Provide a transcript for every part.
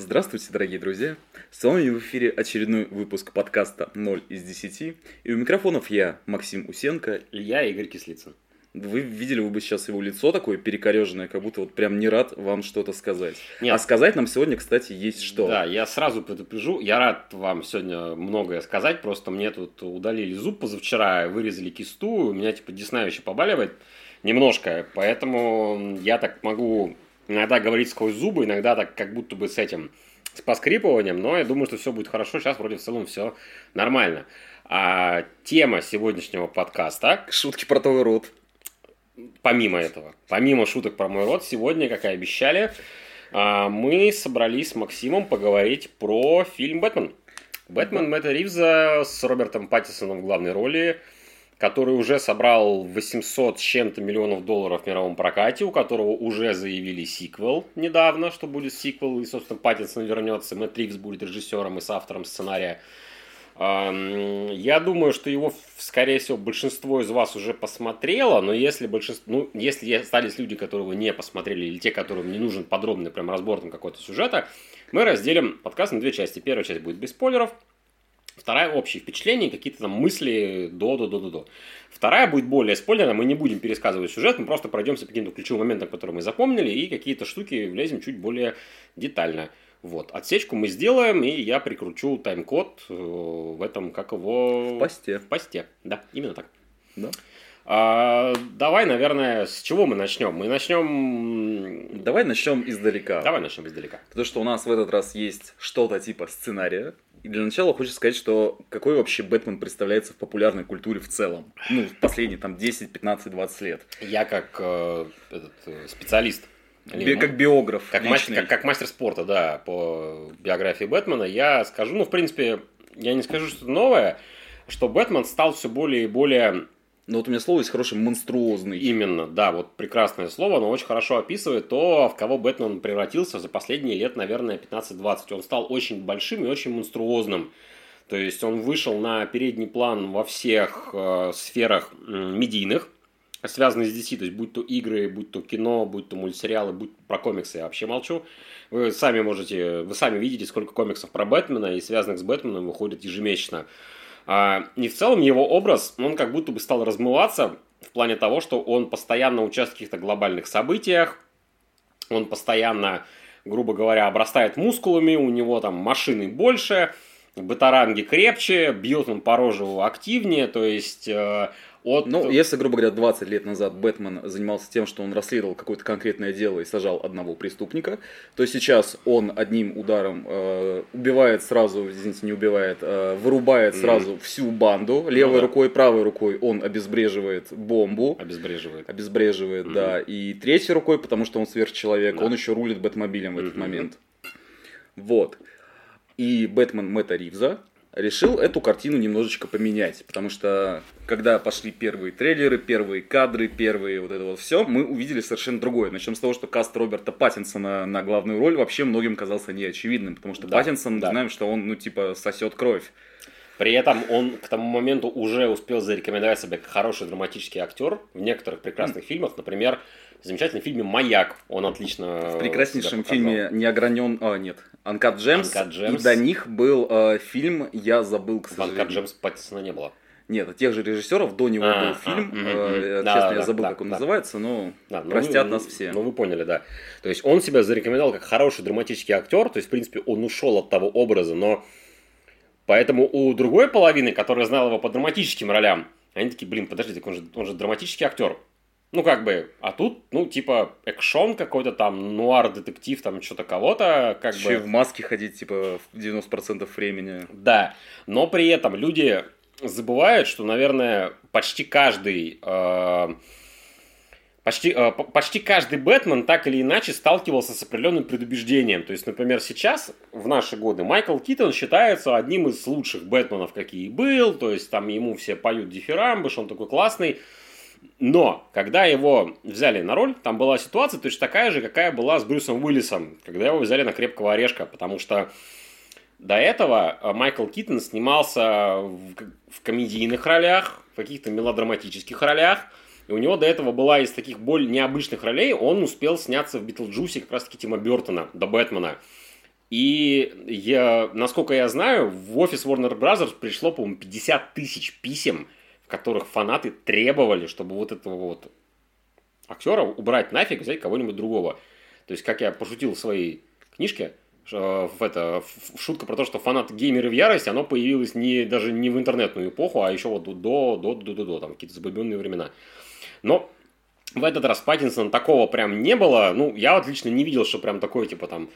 Здравствуйте, дорогие друзья! С вами в эфире очередной выпуск подкаста «0 из 10». И у микрофонов я, Максим Усенко. И я, Игорь Кислицын. Вы видели вы бы сейчас его лицо такое перекореженное, как будто вот прям не рад вам что-то сказать. Нет. А сказать нам сегодня, кстати, есть что. Да, я сразу предупрежу. Я рад вам сегодня многое сказать. Просто мне тут удалили зуб позавчера, вырезали кисту. У меня типа десна еще побаливает немножко. Поэтому я так могу иногда говорить сквозь зубы, иногда так как будто бы с этим, с поскрипыванием, но я думаю, что все будет хорошо, сейчас вроде в целом все нормально. А тема сегодняшнего подкаста... Шутки про твой рот. Помимо этого, помимо шуток про мой рот, сегодня, как и обещали, а, мы собрались с Максимом поговорить про фильм «Бэтмен». «Бэтмен» Мэтта Ривза с Робертом Паттисоном в главной роли – который уже собрал 800 с чем-то миллионов долларов в мировом прокате, у которого уже заявили сиквел недавно, что будет сиквел, и, собственно, Паттинсон вернется, Мэтт Ривз будет режиссером и с автором сценария. Я думаю, что его, скорее всего, большинство из вас уже посмотрело, но если большинство, ну, если остались люди, которые его не посмотрели, или те, которым не нужен подробный прям разбор там какого-то сюжета, мы разделим подкаст на две части. Первая часть будет без спойлеров, Вторая общие впечатления, какие-то там мысли до, до, до, до, до. Вторая будет более спойлерная, мы не будем пересказывать сюжет, мы просто пройдемся по каким-то ключевым моментам, которые мы запомнили, и какие-то штуки влезем чуть более детально. Вот, отсечку мы сделаем, и я прикручу тайм-код э, в этом, как его... В посте. В посте, да, именно так. Да. А, давай, наверное, с чего мы начнем? Мы начнем... Давай начнем издалека. Давай начнем издалека. Потому что у нас в этот раз есть что-то типа сценария, и для начала хочется сказать, что какой вообще Бэтмен представляется в популярной культуре в целом? Ну, в последние там 10, 15, 20 лет. Я как э, этот, э, специалист Би- как биограф. как, мастер, как, как мастер спорта, да, по биографии Бэтмена, я скажу, ну, в принципе, я не скажу что-то новое, что Бэтмен стал все более и более Но вот у меня слово есть хорошее, монструозный. Именно, да, вот прекрасное слово, оно очень хорошо описывает то, в кого Бэтмен превратился за последние лет, наверное, 15-20. Он стал очень большим и очень монструозным. То есть он вышел на передний план во всех э, сферах м, медийных, связанных с DC, то есть будь то игры, будь то кино, будь то мультсериалы, будь про комиксы, я вообще молчу. Вы сами можете, вы сами видите, сколько комиксов про Бэтмена и связанных с Бэтменом выходит ежемесячно. А, и в целом его образ, он как будто бы стал размываться в плане того, что он постоянно участвует в каких-то глобальных событиях, он постоянно, грубо говоря, обрастает мускулами, у него там машины больше, батаранги крепче, бьет он по рожу активнее, то есть э, от... Ну, если, грубо говоря, 20 лет назад Бэтмен занимался тем, что он расследовал какое-то конкретное дело и сажал одного преступника, то сейчас он одним ударом э, убивает сразу, извините, не убивает, э, вырубает сразу всю банду. Левой да. рукой, правой рукой он обезбреживает бомбу. обезбреживает. Обезбреживает, Мгм. да. И третьей рукой, потому что он сверхчеловек, Да. он еще рулит Бэтмобилем в этот Мгм. момент. Вот. И Бэтмен Мэтта Ривза решил эту картину немножечко поменять. Потому что, когда пошли первые трейлеры, первые кадры, первые вот это вот все, мы увидели совершенно другое. Начнем с того, что каст Роберта Паттинсона на главную роль вообще многим казался неочевидным. Потому что Да, Паттинсон, да. знаем, что он, ну, типа, сосет кровь. При этом он к тому моменту уже успел зарекомендовать себя как хороший драматический актер в некоторых прекрасных фильмах. Например, в замечательном фильме «Маяк». Он отлично В прекраснейшем фильме не огранен, а, нет, Анкат Джемс. И до них был э, фильм, я забыл, к В «Анкар сожалению. Джемс» Паттисона не было. Нет, от тех же режиссеров, до него А, был а, фильм. мгм, э. Да, Честно, да, я забыл, да, как он да. называется, но Да, ну, простят ну, нас все. Ну, вы поняли, да. То есть он себя зарекомендовал как хороший драматический актер, то есть, в принципе, он ушел от того образа, но поэтому у другой половины, которая знала его по драматическим ролям, они такие, блин, подождите, он же, он же драматический актер. Ну, как бы, а тут, ну, типа, экшон какой-то там, нуар-детектив, там, что-то кого-то, как Еще бы... в маске ходить, типа, в 90% времени. Да, но при этом люди забывают, что, наверное, почти каждый... э, Почти, э, почти каждый Бэтмен так или иначе сталкивался с определенным предубеждением. То есть, например, сейчас, в наши годы, Майкл Китон считается одним из лучших Бэтменов, какие был. То есть, там ему все поют дифирамбы, что он такой классный. Но, когда его взяли на роль, там была ситуация точно такая же, какая была с Брюсом Уиллисом, когда его взяли на крепкого орешка, потому что до этого э, Майкл Китон снимался в, в комедийных ролях, в каких-то мелодраматических ролях, и у него до этого была из таких более необычных ролей, он успел сняться в Битлджусе как раз-таки Тима Бертона, до Бэтмена. И я, насколько я знаю, в офис Warner Bros. пришло, по-моему, 50 тысяч писем, которых фанаты требовали, чтобы вот этого вот актера убрать нафиг, взять кого-нибудь другого. То есть, как я пошутил в своей книжке, в это, в шутка про то, что фанат геймеры в ярости, оно появилось не, даже не в интернетную эпоху, а еще вот до, до, до, до, до, там какие-то забубенные времена. Но в этот раз Паттинсон такого прям не было. Ну, я вот лично не видел, что прям такое, типа, там,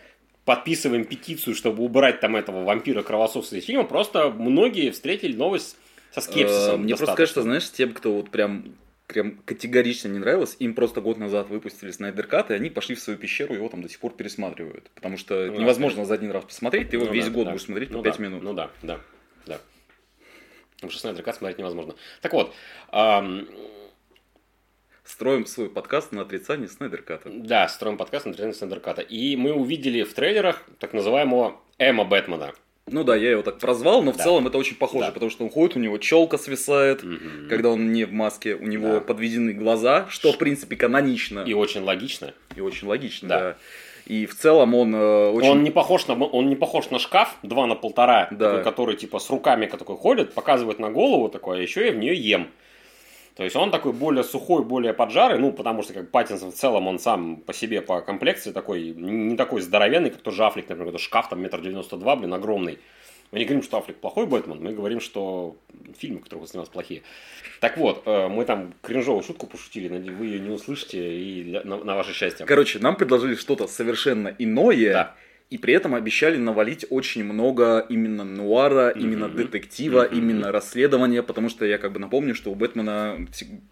подписываем петицию, чтобы убрать там этого вампира кровососа из фильма. Просто многие встретили новость со скепсисом. Э, мне просто кажется, знаешь, тем, кто вот прям прям категорично не нравилось, им просто год назад выпустили Снайдер Кат, и они пошли в свою пещеру, и его там до сих пор пересматривают. Потому что ну, невозможно да. за один раз посмотреть, ты его ну, весь да, год да. будешь смотреть ну, по 5 да. минут. Ну да, да, да. Потому что Снайдер Кат смотреть невозможно. Так вот, эм, строим свой подкаст на отрицании Снайдерката. Да, строим подкаст на отрицании Снайдерката. И мы увидели в трейлерах так называемого Эма Бэтмена. Ну да, я его так прозвал, но в да. целом это очень похоже, да. потому что он ходит, у него челка свисает, угу. когда он не в маске, у него да. подведены глаза, что в принципе канонично. И очень логично. И очень логично, да. да. И в целом он э, очень... Он не, похож на, он не похож на шкаф 2 на полтора, да. такой, который типа с руками такой ходит, показывает на голову такой, а еще я в нее ем. То есть он такой более сухой, более поджарый, ну, потому что как Паттинсон в целом, он сам по себе, по комплекции такой, не такой здоровенный, как тот же Аффлек, например, это шкаф там метр девяносто два, блин, огромный. Мы не говорим, что Аффлек плохой Бэтмен, мы говорим, что фильмы, которые он снимал, плохие. Так вот, э, мы там кринжовую шутку пошутили, вы ее не услышите, и на, на ваше счастье. Короче, нам предложили что-то совершенно иное, да и при этом обещали навалить очень много именно нуара, mm-hmm. именно детектива, mm-hmm. именно расследования, потому что я как бы напомню, что у Бэтмена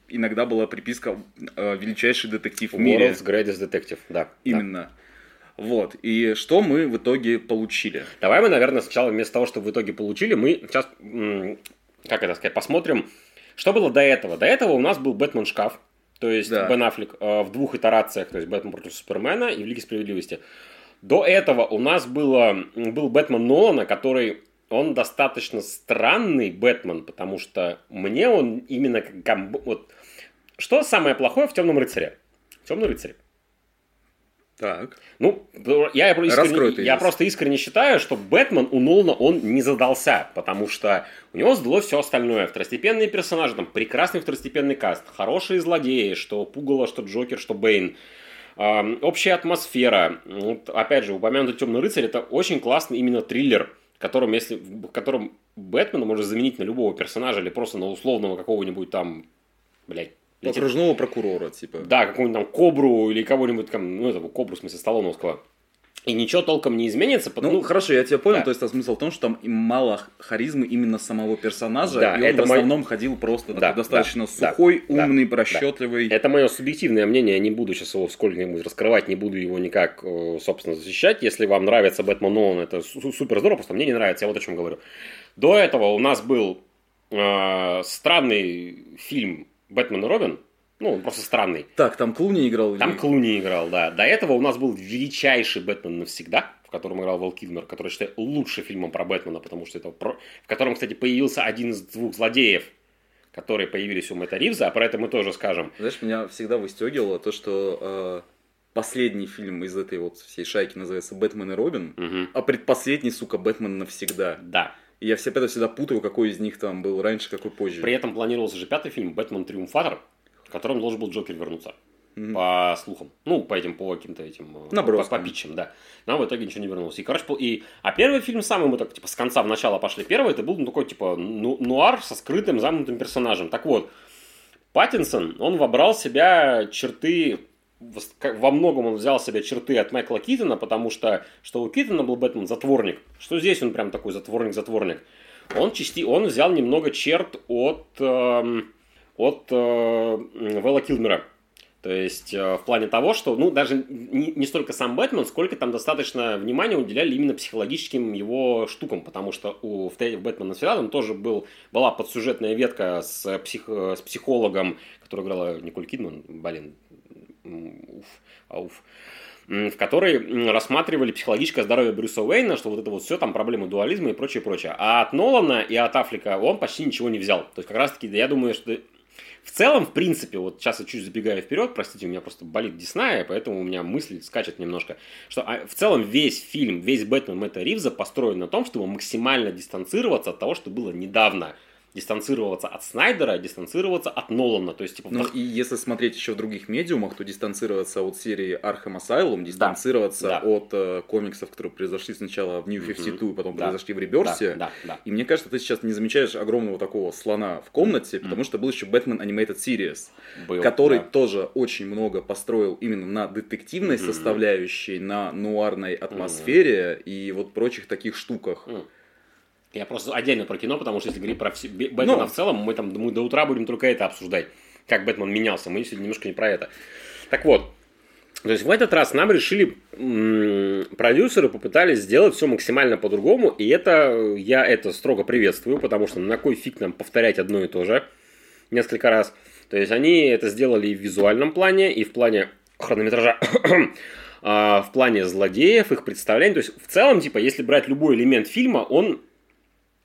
иногда была приписка э, величайший детектив в мире. World's Greatest Detective, да. Именно. Да. Вот. И что мы в итоге получили? Давай мы, наверное, сначала вместо того, что в итоге получили, мы сейчас, как это сказать, посмотрим, что было до этого. До этого у нас был Бэтмен шкаф, то есть да. Бен Аффлек э, в двух итерациях, то есть Бэтмен против Супермена и в Лиге Справедливости. До этого у нас было, был Бэтмен Нолана, который он достаточно странный Бэтмен, потому что мне он именно как... Вот, что самое плохое в Темном рыцаре? Темный рыцарь. Так. Ну, я, я, искренне, я просто искренне считаю, что Бэтмен у Нолана он не задался, потому что у него сдалось все остальное. Второстепенные персонажи, там прекрасный второстепенный каст, хорошие злодеи, что Пугало, что Джокер, что Бэйн. Общая атмосфера. Вот, опять же, упомянутый Темный рыцарь это очень классный именно триллер, которым, если, в котором Бэтмена можно заменить на любого персонажа или просто на условного какого-нибудь там, блядь, Окружного прокурора, типа. Да, какого-нибудь там Кобру или кого-нибудь там, ну, этого Кобру, в смысле, Сталлоновского. И ничего толком не изменится. Потому... Ну, хорошо, я тебя понял. Да. То есть, а смысл в том, что там мало харизмы именно самого персонажа, да, и он это в основном мой... ходил просто да, такой, достаточно да, сухой, да, умный, да, расчетливый. Да. Это мое субъективное мнение, я не буду сейчас его сколько-нибудь раскрывать, не буду его никак, э, собственно, защищать. Если вам нравится Бэтмен Нолан, это супер здорово, просто мне не нравится, я вот о чем говорю. До этого у нас был э, странный фильм «Бэтмен и Робин», ну, он просто странный. Так, там Клуни играл? Там или... Клуни играл, да. До этого у нас был величайший Бэтмен навсегда, в котором играл Вол Килмер, который считаю лучшим фильмом про Бэтмена, потому что это про... в котором, кстати, появился один из двух злодеев, которые появились у Мэтта Ривза, а про это мы тоже скажем. Знаешь, меня всегда выстегивало то, что э, последний фильм из этой вот всей шайки называется «Бэтмен и Робин», угу. а предпоследний, сука, «Бэтмен навсегда». Да. И я всегда, всегда путаю, какой из них там был раньше, какой позже. При этом планировался же пятый фильм «Бэтмен Триумфатор», котором должен был Джокер вернуться. Mm-hmm. По слухам. Ну, по этим, по каким-то этим... Э, Наброскам. По, по питчам, да. Но в итоге ничего не вернулся. И, короче, и... А первый фильм самый мы так, типа, с конца в начало пошли. Первый это был ну, такой, типа, ну, нуар со скрытым, замкнутым персонажем. Так вот, Паттинсон, он вобрал в себя черты во многом он взял себе черты от Майкла Китона, потому что что у Китона был Бэтмен затворник, что здесь он прям такой затворник-затворник. Он, части, он взял немного черт от эм, от э, Вэлла Килмера. То есть э, в плане того, что, ну, даже не, не столько сам Бэтмен, сколько там достаточно внимания уделяли именно психологическим его штукам, потому что у, в, в Бэтмена Свидадом тоже был, была подсюжетная ветка с, псих, с психологом, который играла Николь Кидман, блин, уф, ауф, в которой рассматривали психологическое здоровье Брюса Уэйна, что вот это вот все, там проблемы дуализма и прочее, прочее. А от Нолана и от Афлика он почти ничего не взял. То есть как раз таки, я думаю, что В целом, в принципе, вот сейчас я чуть забегаю вперед, простите, у меня просто болит Десная, поэтому у меня мысль скачет немножко, что а, в целом весь фильм, весь Бэтмен Мэтта Ривза построен на том, чтобы максимально дистанцироваться от того, что было недавно дистанцироваться от Снайдера, дистанцироваться от Нолана. То есть, типа, Ну и если смотреть еще в других медиумах, то дистанцироваться от серии Arkham Asylum, дистанцироваться да. от э, комиксов, которые произошли сначала в New 52, и потом Да. произошли в Реберсе. Да, да, да. И мне кажется, ты сейчас не замечаешь огромного такого слона в комнате, потому что был еще Batman Animated Series, Был, который да. тоже очень много построил именно на детективной Мгм. составляющей, на нуарной атмосфере и вот прочих таких штуках. М. Я просто отдельно про кино, потому что если говорить про все, Бэтмена Ну. в целом, мы там мы до утра будем только это обсуждать, как Бэтмен менялся. Мы сегодня немножко не про это. Так вот, то есть в этот раз нам решили, м, продюсеры попытались сделать все максимально по-другому, и это я это строго приветствую, потому что на кой фиг нам повторять одно и то же несколько раз. То есть они это сделали и в визуальном плане, и в плане хронометража, а, в плане злодеев, их представлений. То есть в целом, типа, если брать любой элемент фильма, он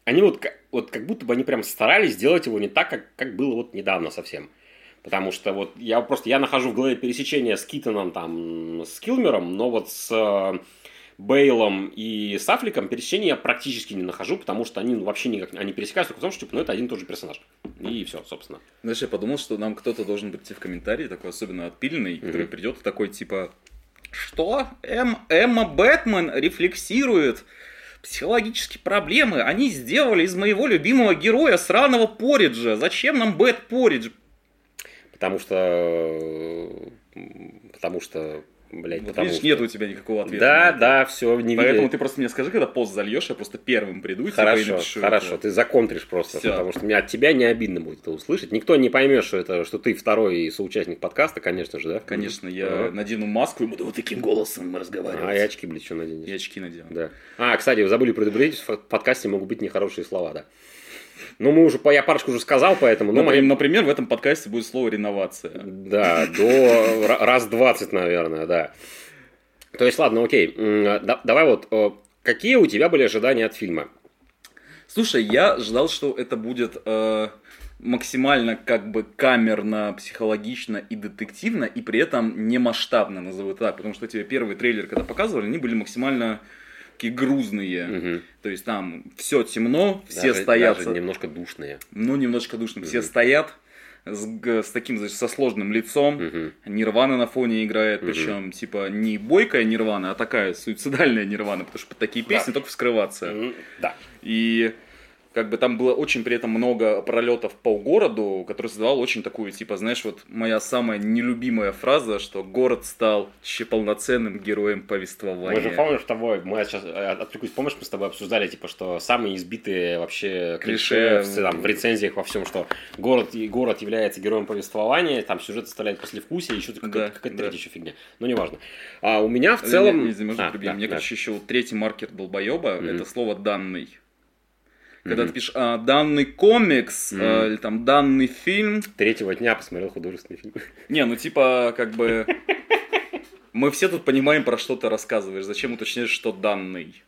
они вот, вот как будто бы они прям старались сделать его не так, как, как было вот недавно совсем. Потому что вот я просто, я нахожу в голове пересечение с Китоном, там, с Килмером, но вот с э, Бейлом и с Аффлеком пересечения я практически не нахожу, потому что они ну, вообще никак, они пересекаются только в том, что, типа, ну, это один и тот же персонаж. И все, собственно. Знаешь, я подумал, что нам кто-то должен прийти в комментарии, такой особенно отпиленный, который придет такой типа, что Эм- Эмма Бэтмен рефлексирует психологические проблемы. Они сделали из моего любимого героя сраного Пориджа. Зачем нам Бэт Поридж? Потому что... Потому что... Блядь, Вот потому видишь, что... нет у тебя никакого ответа. Да, да, все, не Поэтому видно. ты просто мне скажи, когда пост зальешь, я просто первым приду и Хорошо, напишу хорошо, это. ты законтришь просто, Всё. потому что мне от тебя не обидно будет это услышать. Никто не поймет, что это, что ты второй соучастник подкаста, конечно же, да? Конечно, я Ага. надену маску и буду вот таким голосом разговаривать. А, и очки, блядь, что наденешь? Я очки надену. Да. А, кстати, вы забыли предупредить, в подкасте могут быть нехорошие слова, да. Ну, мы уже, я парочку уже сказал, поэтому, ну, Например, мои- например, в этом подкасте будет слово реновация. Да, до ра- раз 20, наверное, да. То есть, ладно, окей. Давай вот, э, какие у тебя были ожидания от фильма? Слушай, я ждал, что это будет э, максимально как бы камерно, психологично и детективно, и при этом не масштабно, назову так, потому что тебе первый трейлер, когда показывали, они были максимально такие грузные. Мгм. То есть там все темно, все Даже- стоят, даже немножко душные. ну немножко душно, все стоят с, с таким, значит, со сложным лицом. Мгм. Нирвана на фоне играет, Мгм. причем типа не бойкая Нирвана, а такая суицидальная Нирвана, потому что под такие Да. песни только вскрываться. М, Да. И как бы там было очень при этом много пролетов по городу, который создавал очень такую, типа, знаешь, вот моя самая нелюбимая фраза, что город стал полноценным героем повествования. Мы же помнишь тобой, мы сейчас отвлекусь, помнишь, мы с тобой обсуждали, типа, что самые избитые вообще клише, Клише. в, там, в рецензиях во всем, что город, и город является героем повествования, там сюжет оставляет послевкусие, еще какая-то, Да, какая-то да. третья еще фигня. Ну, неважно. А у меня в Я- целом... извини, можно А, да, Мне, да. короче, еще третий маркер долбоеба Мгм. это слово данный. Когда Мгм. ты пишешь а, данный комикс Мгм. а, или там данный фильм, Третьего дня посмотрел художественный фильм. не, ну типа как бы мы все тут понимаем, про что ты рассказываешь. Зачем уточняешь, что данный?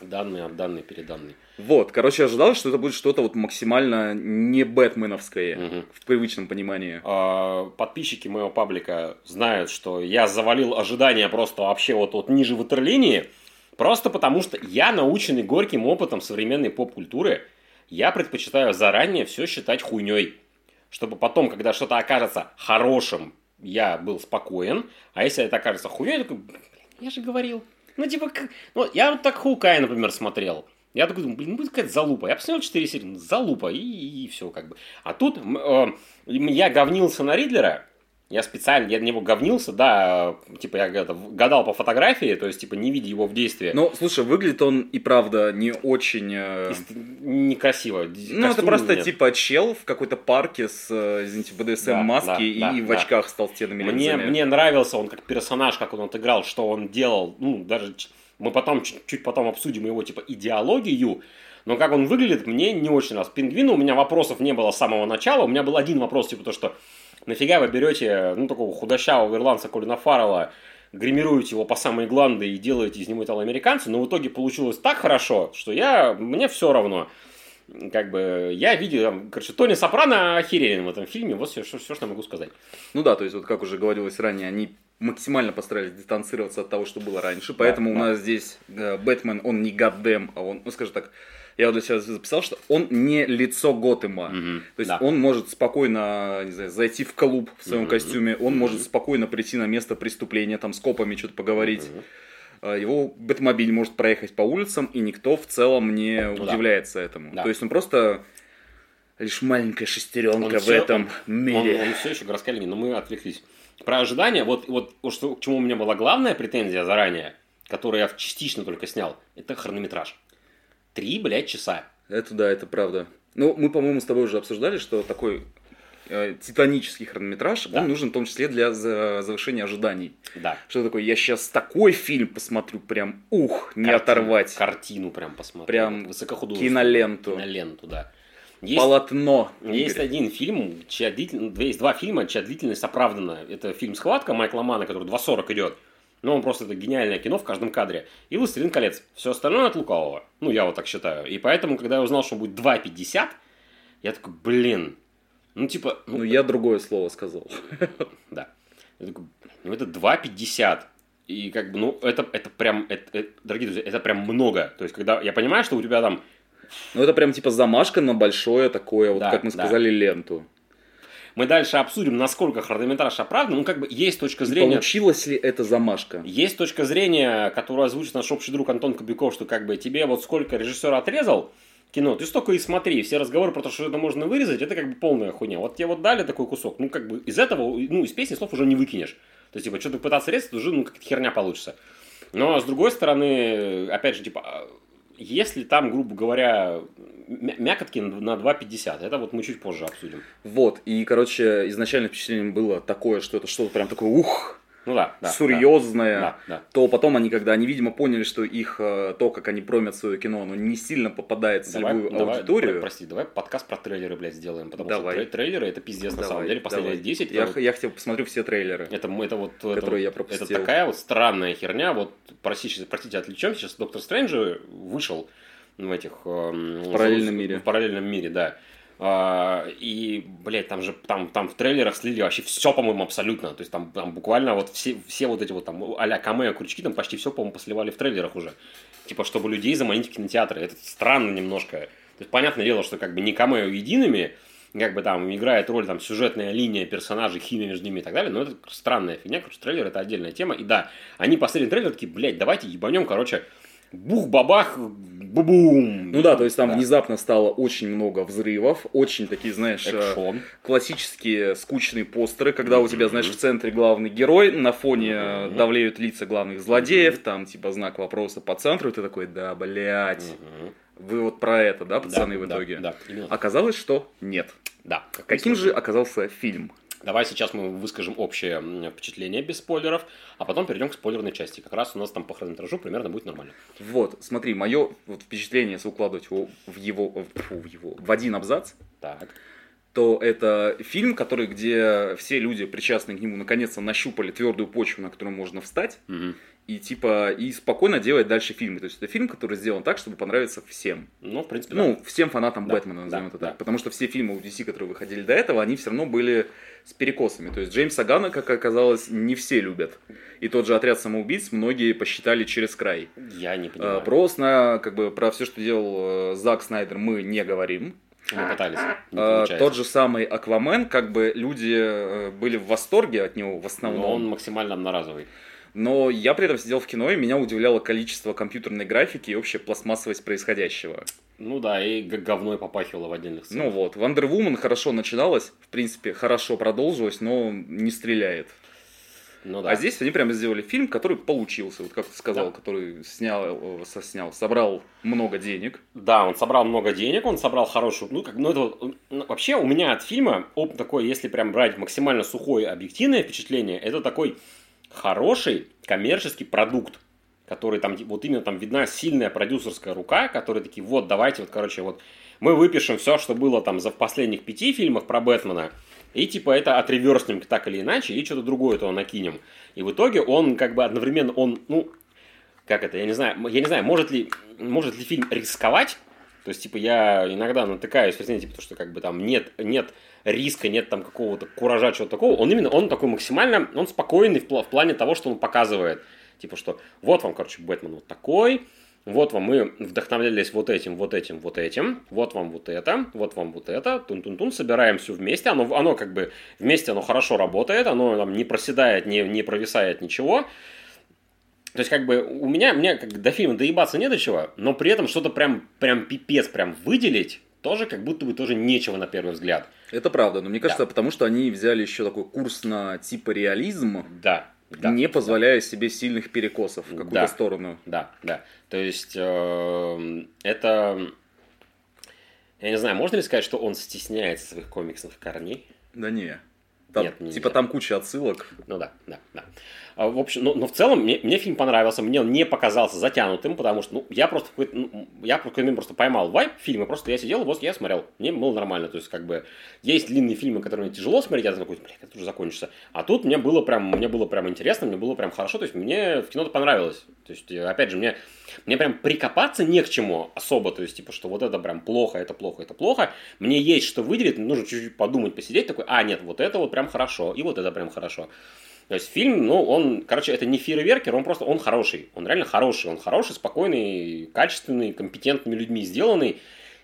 Данный, данный, переданный. Вот, короче, ожидал, что это будет что-то вот максимально не бэтменовское Мгм. в привычном понимании. А, Подписчики моего паблика знают, что я завалил ожидания просто вообще вот, вот ниже ватерлинии, просто потому что я, наученный горьким опытом современной поп-культуры, я предпочитаю заранее все считать хуйней, чтобы потом, когда что-то окажется хорошим, я был спокоен, а если это окажется хуйней, я такой, блин, я же говорил. Ну, типа, как... ну, я вот так Хукай, например, смотрел. Я такой думаю, блин, ну будет какая-то залупа. Я посмотрел 4 серии, ну, залупа, и, все как бы. А тут э, я говнился на Ридлера, я специально, я на него говнился, да, типа я это, гадал по фотографии, то есть, типа, не видя его в действии. Ну, слушай, выглядит он и правда не очень... э, И некрасиво. Ну, это просто типа чел в какой-то парке с, э, извините, БДСМ Да, маски да, и да, в да. очках с толстенными Мне, линзами. мне нравился он как персонаж, как он отыграл, что он делал. Ну, даже мы потом, чуть, чуть потом обсудим его, типа, идеологию. Но как он выглядит, мне не очень раз. Пингвину у меня вопросов не было с самого начала. У меня был один вопрос, типа, то, что нафига вы берете, ну, такого худощавого ирландца Колина Фаррелла, гримируете его по самые гланды и делаете из него итало-американца, но в итоге получилось так хорошо, что я, мне все равно. как бы, я видел, там, короче, Тони Сопрано охеренен в этом фильме, вот все, все, все, что я могу сказать. Ну да, то есть, вот как уже говорилось ранее, они максимально постарались дистанцироваться от того, что было раньше, поэтому да. у нас здесь э, Бэтмен, он не Гаддем, а он, ну скажем так, я вот для себя записал, что он не лицо Готэма. Мгм, То есть да. он может спокойно, не знаю, зайти в клуб в своем Мгм. костюме, он Мгм. может спокойно прийти на место преступления, там с копами что-то поговорить. А, Его Бэтмобиль может проехать по улицам, и никто в целом не Ну да. удивляется этому. Да. То есть он просто лишь маленькая шестеренка Он в всё- этом мире. Он, все еще городская линия, но мы отвлеклись. Про ожидания, вот, вот, вот что, к чему у меня была главная претензия заранее, которую я частично только снял, это хронометраж. Три, блядь, часа. Это да, это правда. Ну, мы, по-моему, с тобой уже обсуждали, что такой э, титанический хронометраж, Да. он нужен в том числе для за- завышения ожиданий. Да. Что такое, я сейчас такой фильм посмотрю, прям, ух, не Картину- оторвать. Картину прям посмотреть. Прям высокохудожественную. киноленту. Киноленту, да. Есть, Полотно. есть Игорь. один фильм, чья длительность, есть два фильма, чья длительность оправдана. Это фильм «Схватка» Майкла Мана, который 2.40 идет. Но он просто это гениальное кино в каждом кадре. И «Властелин колец». Все остальное от лукавого. Ну, я вот так считаю. И поэтому, когда я узнал, что он будет 2.50, я такой, блин. Ну, типа, ну, Ну, я другое слово сказал. да. Я такой, ну, это 2.50. И как бы, ну, это, это прям, это- это- дорогие друзья, это прям много. То есть, когда я понимаю, что у тебя там Ну, это прям типа замашка на большое такое, вот Да, как мы да. сказали, ленту. Мы дальше обсудим, насколько хронометраж оправдан. Ну, как бы есть точка И зрения... Получилась ли это замашка? Есть точка зрения, которую озвучит наш общий друг Антон Кобяков, что как бы тебе вот сколько режиссер отрезал кино, ты столько и смотри. Все разговоры про то, что это можно вырезать, это как бы полная хуйня. Вот тебе вот дали такой кусок, ну как бы из этого, ну из песни слов уже не выкинешь. То есть, типа, что-то пытаться резать, уже ну как-то херня получится. Но с другой стороны, опять же, типа, если там, грубо говоря, мя- мякотки на 2.50, это вот мы чуть позже обсудим. Вот, и, короче, изначально впечатление было такое, что это что-то прям такое, ух, Ну да, да. серьезное. Да, да. То потом они, когда они, видимо, поняли, что их, э, то, как они промят свое кино, оно не сильно попадает в целевую давай, аудиторию. про- прости, давай подкаст про трейлеры, блядь, сделаем. Потому Давай. что трей- трейлеры это пиздец на Давай, самом деле. Последние давай. 10 Я, это, вот- я хотя бы посмотрю все трейлеры. это, это вот это, Которые я вот- пропустил. это такая вот странная херня. Вот простите, простите, отвлечемся. Сейчас Доктор Стрэндж вышел в этих эм, В параллельном мире. В параллельном мире, да. А, и, блядь, там же там, там в трейлерах слили вообще все, по-моему, абсолютно. То есть там, там буквально вот все, все вот эти вот там а-ля камео крючки, там почти все, по-моему, посливали в трейлерах уже. Типа, чтобы людей заманить в кинотеатры. Это странно немножко. То есть, понятное дело, что как бы не камео едиными, как бы там играет роль там сюжетная линия персонажей, химия между ними и так далее, но это странная фигня, короче, трейлер это отдельная тема. И да, они посмотрели трейлер, такие, блядь, давайте ебанем, короче, бух-бабах, бу-бум. Ну да, то есть там Да. внезапно стало очень много взрывов, очень такие, знаешь, э, Экшон. классические скучные постеры, когда у тебя, знаешь, в центре главный герой, на фоне э, давлеют лица главных злодеев, там типа знак вопроса по центру, и ты такой, да, блядь, вы вот про это, да, пацаны, Да, в да, итоге? Да, именно. Оказалось, что нет. Да. Каким же оказался фильм? Давай сейчас мы выскажем общее впечатление без спойлеров, а потом перейдем к спойлерной части. Как раз у нас там по хронометражу примерно будет нормально. Вот, смотри, мое вот впечатление, если укладывать его в его, в, фу, в его, в один абзац, Так. То это фильм, который, где все люди, причастные к нему, наконец-то нащупали твердую почву, на которую можно встать, Мгм. и типа и спокойно делать дальше фильмы. То есть это фильм, который сделан так, чтобы понравиться всем. Ну, в принципе, да. Ну, всем фанатам Да, Бэтмена, назовем да, это да. так. Потому что все фильмы у DC, которые выходили до этого, они все равно были с перекосами. То есть Джеймса Гана, как оказалось, не все любят. И тот же отряд самоубийц многие посчитали через край. Я не Э, понимаю. Про, как бы, про все, что делал э, Зак Снайдер, мы не говорим. Мы пытались. Не Э, получается. Тот же самый Аквамен, как бы люди э, были в восторге от него в основном. Но он максимально одноразовый. Но я при этом сидел в кино, и меня удивляло количество компьютерной графики и общая пластмассовость происходящего. Ну да, и говной попахивало в отдельных Ну сценах. вот, Wonder Woman хорошо начиналась, в принципе, хорошо продолжилась, но не стреляет. Ну да. А здесь они прямо сделали фильм, который получился, вот как ты сказал, Да. который снял, э, со- снял, собрал много денег. Да, он собрал много денег, он собрал хорошую... Ну, как, ну, это вообще у меня от фильма опыт такой, если прям брать максимально сухое объективное впечатление, это такой хороший коммерческий продукт, который там, вот именно там видна сильная продюсерская рука, которые такие, вот, давайте, вот, короче, вот, мы выпишем все, что было там за последних пяти фильмах про Бэтмена, и типа это отреверснем так или иначе, и что-то другое то накинем. И в итоге он как бы одновременно, он, ну, как это, я не знаю, я не знаю, может ли, может ли фильм рисковать, То есть, типа, я иногда натыкаюсь, типа, то, что как бы там нет, нет риска, нет там какого-то куража, чего-то такого. Он именно, он такой максимально, он спокойный в, в плане того, что он показывает. Типа, что вот вам, короче, Бэтмен вот такой, вот вам мы вдохновлялись вот этим, вот этим, вот этим, вот вам вот это, вот вам вот это, тун-тун-тун, собираем все вместе, оно, оно как бы вместе оно хорошо работает, оно там не проседает, не, не провисает ничего, то есть, как бы, у меня, мне как до фильма доебаться не до чего, но при этом что-то прям, прям пипец прям выделить, тоже как будто бы тоже нечего на первый взгляд. Это правда, но мне кажется, да. потому что они взяли еще такой курс на типа реализм. Да. Да, не позволяя да. себе сильных перекосов в какую-то да, сторону. Да, да. То есть э, это, я не знаю, можно ли сказать, что он стесняется своих комиксных корней? Да не. Там, Нет, типа там куча отсылок. Ну да, да, да. А, в общем, но, но в целом мне, мне фильм понравился, мне он не показался затянутым, потому что ну, я просто ну, я просто поймал вайп фильма, просто я сидел, вот я смотрел, мне было нормально, то есть как бы есть длинные фильмы, которые мне тяжело смотреть, я такой, блядь, это уже закончится, а тут мне было прям, мне было прям интересно, мне было прям хорошо, то есть мне в кино понравилось, то есть опять же мне мне прям прикопаться не к чему особо, то есть типа что вот это прям плохо, это плохо, это плохо, мне есть что выделить, нужно чуть-чуть подумать, посидеть такой, а нет, вот это вот прям хорошо и вот это прям хорошо. То есть фильм, ну, он, короче, это не фейерверкер, он просто, он хороший. Он реально хороший. Он хороший, спокойный, качественный, компетентными людьми сделанный.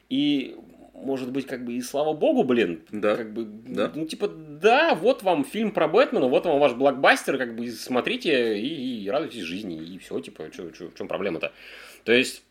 И, может быть, как бы и слава богу, блин. Да. Как бы, да. ну, типа, да, вот вам фильм про Бэтмена, вот вам ваш блокбастер, как бы смотрите и, и радуйтесь жизни, и все, типа, что, в чем проблема-то? То есть,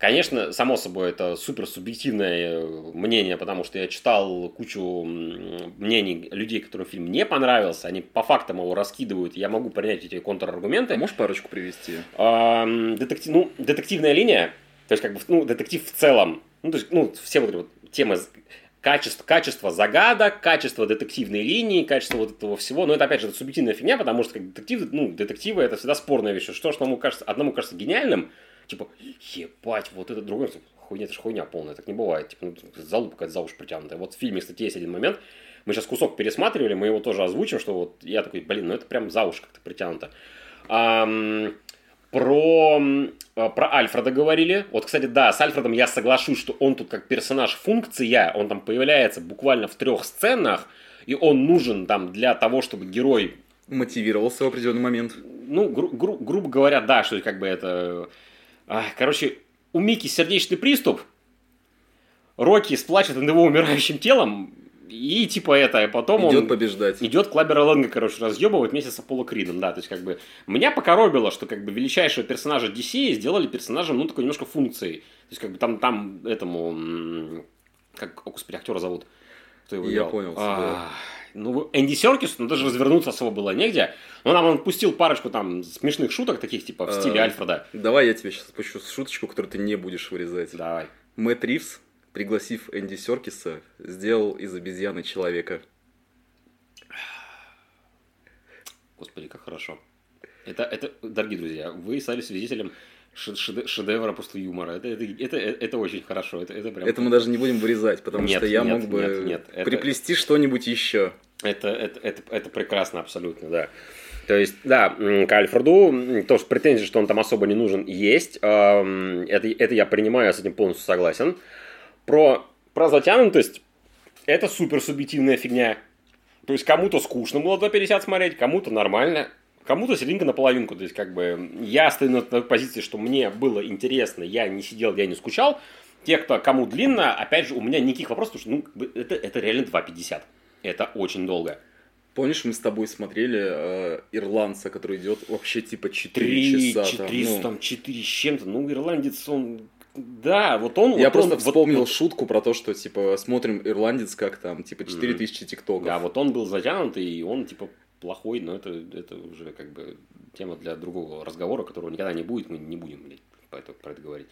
Конечно, само собой, это супер субъективное э, мнение, потому что я читал кучу мнений людей, которым фильм не понравился, они по фактам его раскидывают, я могу принять эти контраргументы. А можешь парочку привести? А, детектив, ну, детективная линия, то есть, как бы, ну, детектив в целом, ну, то есть, ну, все вот эти вот темы качество, качество загадок, качество детективной линии, качество вот этого всего. Но это, опять же, это субъективная фигня, потому что как детектив, ну, детективы это всегда спорная вещь. Что, что одному кажется, одному кажется гениальным, типа, ебать, вот это другое, хуйня, это же хуйня полная, так не бывает, типа, ну, залупа какая-то за уши притянутая. Вот в фильме, кстати, есть один момент, мы сейчас кусок пересматривали, мы его тоже озвучим, что вот я такой, блин, ну это прям за уши как-то притянуто. Ам, про, а, про Альфреда говорили. Вот, кстати, да, с Альфредом я соглашусь, что он тут как персонаж функция, он там появляется буквально в трех сценах, и он нужен там для того, чтобы герой мотивировался в определенный момент. Ну, гру- гру- грубо говоря, да, что как бы это Короче, у Мики сердечный приступ, Рокки сплачет над его умирающим телом, и типа это, потом идет он... побеждать. Идет Клабера Лэнга, короче, разъебывать вместе с Аполло Кридом, да, то есть как бы... Меня покоробило, что как бы величайшего персонажа DC сделали персонажем, ну, такой немножко функцией. То есть как бы там, там этому... Как, о, господи, актера зовут? Кто его Я понял. А, ну, Энди Серкис, ну, даже развернуться особо было негде. Но нам он пустил парочку там смешных шуток, таких типа в стиле а, Альфреда. Давай я тебе сейчас спущу шуточку, которую ты не будешь вырезать. Давай. Мэтт Ривз, пригласив Энди Серкиса, сделал из обезьяны человека. Господи, как хорошо. Это, это, дорогие друзья, вы стали свидетелем шедевра после юмора. Это, это, это, это очень хорошо. Это, это, прям... это мы даже не будем вырезать, потому нет, что я нет, мог бы нет, нет, это... приплести что-нибудь еще. Это, это, это, это прекрасно абсолютно, да. То есть, да, к Альфреду тоже претензии, что он там особо не нужен, есть. Это, это я принимаю, я с этим полностью согласен. Про, про затянутость, это супер субъективная фигня. То есть, кому-то скучно было 250 смотреть, кому-то нормально. Кому-то серединка на половинку, то есть как бы я стою на той позиции, что мне было интересно, я не сидел, я не скучал. Те, кто кому длинно, опять же, у меня никаких вопросов, потому что ну, это, это реально 2.50. Это очень долго. Помнишь, мы с тобой смотрели э, ирландца, который идет вообще типа 4 3, часа. 4, там, ну... там 4 с чем-то. Ну, ирландец, он да, вот он... Я вот просто он, вспомнил вот, шутку про то, что, типа, смотрим ирландец, как там, типа, 4000 тиктоков. Да, вот он был затянутый, и он, типа, плохой, но это, это уже как бы тема для другого разговора, которого никогда не будет, мы не будем блядь, про, это, про это говорить.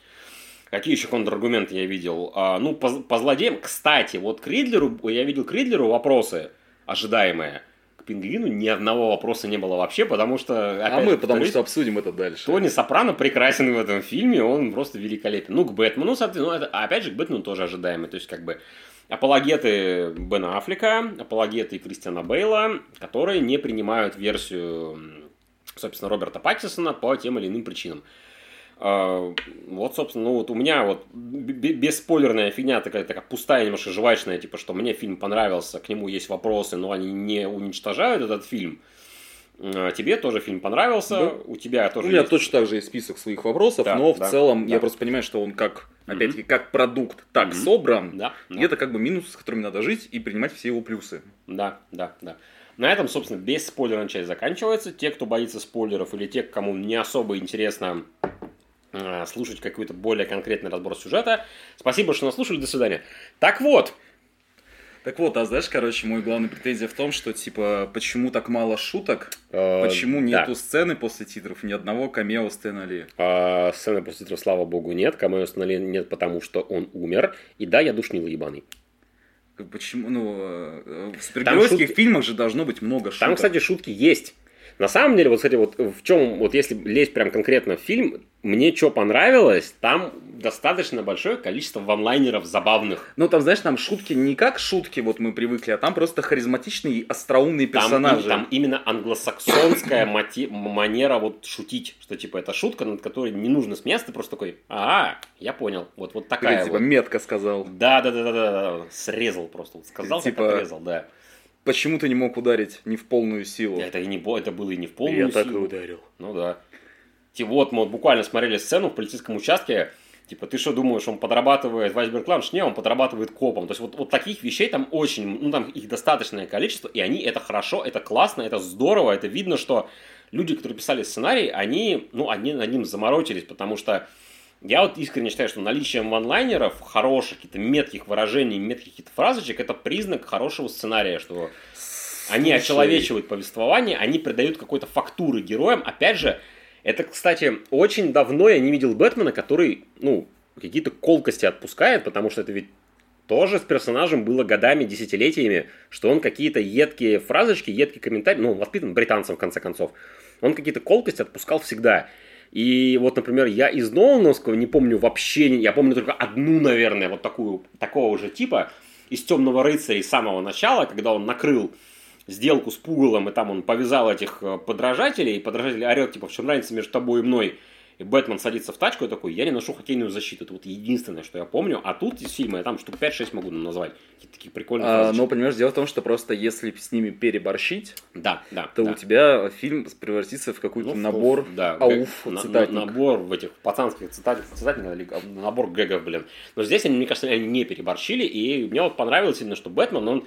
Какие еще контраргументы я видел? А, ну, по, по злодеям, кстати, вот к Ридлеру, я видел к Ридлеру вопросы ожидаемые. К Пингвину ни одного вопроса не было вообще, потому что... а мы потому что обсудим это дальше. Тони Сопрано прекрасен в этом фильме, он просто великолепен. Ну, к Бэтмену, соответственно, ну, это, опять же, к Бэтмену тоже ожидаемый. То есть, как бы, апологеты Бена Аффлека, апологеты Кристиана Бейла, которые не принимают версию, собственно, Роберта Паттисона по тем или иным причинам. А, вот, собственно, ну вот у меня вот бесспойлерная фигня такая, такая пустая, немножко жвачная, типа, что мне фильм понравился, к нему есть вопросы, но они не уничтожают этот фильм. Тебе тоже фильм понравился, да. у тебя тоже. У меня есть... точно так же есть список своих вопросов, да, но в да, целом да. я просто понимаю, что он как, опять-таки, как продукт, так mm-hmm. собран. Да, да. И это как бы минус, с которыми надо жить и принимать все его плюсы. Да, да, да. На этом, собственно, бесспойлерная часть заканчивается. Те, кто боится спойлеров, или те, кому не особо интересно а, слушать какой-то более конкретный разбор сюжета. Спасибо, что нас слушали. До свидания. Так вот. Так вот, а знаешь, короче, мой главный претензия в том, что, типа, почему так мало шуток? Э, почему нету да. сцены после титров, ни одного камео Стэна Ли? А, сцены после титров, слава богу, нет. Камео Стэна Ли нет, потому что он умер. И да, я душнил ебаный. Почему? Ну, э, в супергеройских шутки... фильмах же должно быть много шуток. Там, кстати, шутки есть. На самом деле, вот, кстати, вот в чем, вот если лезть прям конкретно в фильм, мне что понравилось, там достаточно большое количество ванлайнеров забавных. Ну, там, знаешь, там шутки не как шутки, вот мы привыкли, а там просто харизматичные и остроумные персонажи. Там, там именно англосаксонская манера вот шутить, что типа это шутка, над которой не нужно смеяться, ты просто такой, а, я понял, вот, вот такая Или, типа, вот. метко сказал. Да, да, да, да, да, срезал просто, сказал, типа, как отрезал, да. Почему ты не мог ударить не в полную силу? Это, и не, это было и не в полную я силу. Я так и ударил. Ну да. Типа вот мы буквально смотрели сцену в полицейском участке, Типа, ты что думаешь, он подрабатывает Вайсберг Ланш? Не, он подрабатывает копом. То есть вот, вот таких вещей там очень, ну там их достаточное количество, и они, это хорошо, это классно, это здорово, это видно, что люди, которые писали сценарий, они, ну, они над ним заморочились, потому что я вот искренне считаю, что наличие ванлайнеров, хороших, каких-то метких выражений, метких каких-то фразочек, это признак хорошего сценария, что они очеловечивают повествование, они придают какой-то фактуры героям. Опять же, это, кстати, очень давно я не видел Бэтмена, который, ну, какие-то колкости отпускает, потому что это ведь тоже с персонажем было годами, десятилетиями, что он какие-то едкие фразочки, едкие комментарии, ну, он воспитан британцем, в конце концов, он какие-то колкости отпускал всегда. И вот, например, я из Нолановского не помню вообще, я помню только одну, наверное, вот такую, такого же типа, из «Темного рыцаря» с самого начала, когда он накрыл сделку с Пугалом, и там он повязал этих э, подражателей, и подражатель орет, типа, в чем разница между тобой и мной, и Бэтмен садится в тачку и такой, я не ношу хоккейную защиту. Это вот единственное, что я помню. А тут из фильма я там штук 5-6 могу назвать. Какие-то такие прикольные а, Но, понимаешь, дело в том, что просто если с ними переборщить, да, да, то да. у тебя фильм превратится в какой-то ну, набор да, ауф, на, на, Набор в этих пацанских цитат, цитатниках, набор гэгов, блин. Но здесь, они, мне кажется, они не переборщили. И мне вот понравилось именно, что Бэтмен, он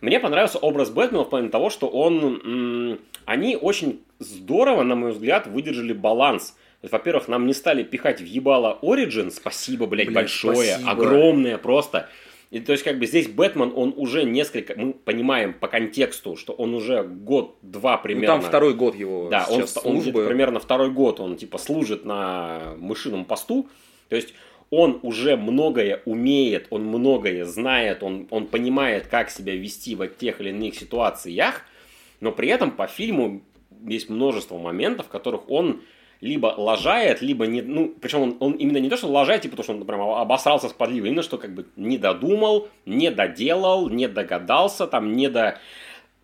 мне понравился образ Бэтмена в плане того, что он... М- они очень здорово, на мой взгляд, выдержали баланс – во-первых, нам не стали пихать в ебало Origin, спасибо, блядь, Блин, большое, спасибо. огромное просто. И то есть, как бы здесь Бэтмен, он уже несколько, мы понимаем по контексту, что он уже год-два примерно. Ну, там второй год его Да, он, он примерно второй год, он типа служит на мышином посту. То есть, он уже многое умеет, он многое знает, он, он понимает, как себя вести в тех или иных ситуациях, но при этом по фильму есть множество моментов, в которых он либо лажает, либо не, ну, причем он, он именно не то, что лажает, типа, потому что он прям обосрался с подливой, именно что как бы не додумал, не доделал, не догадался, там, не до...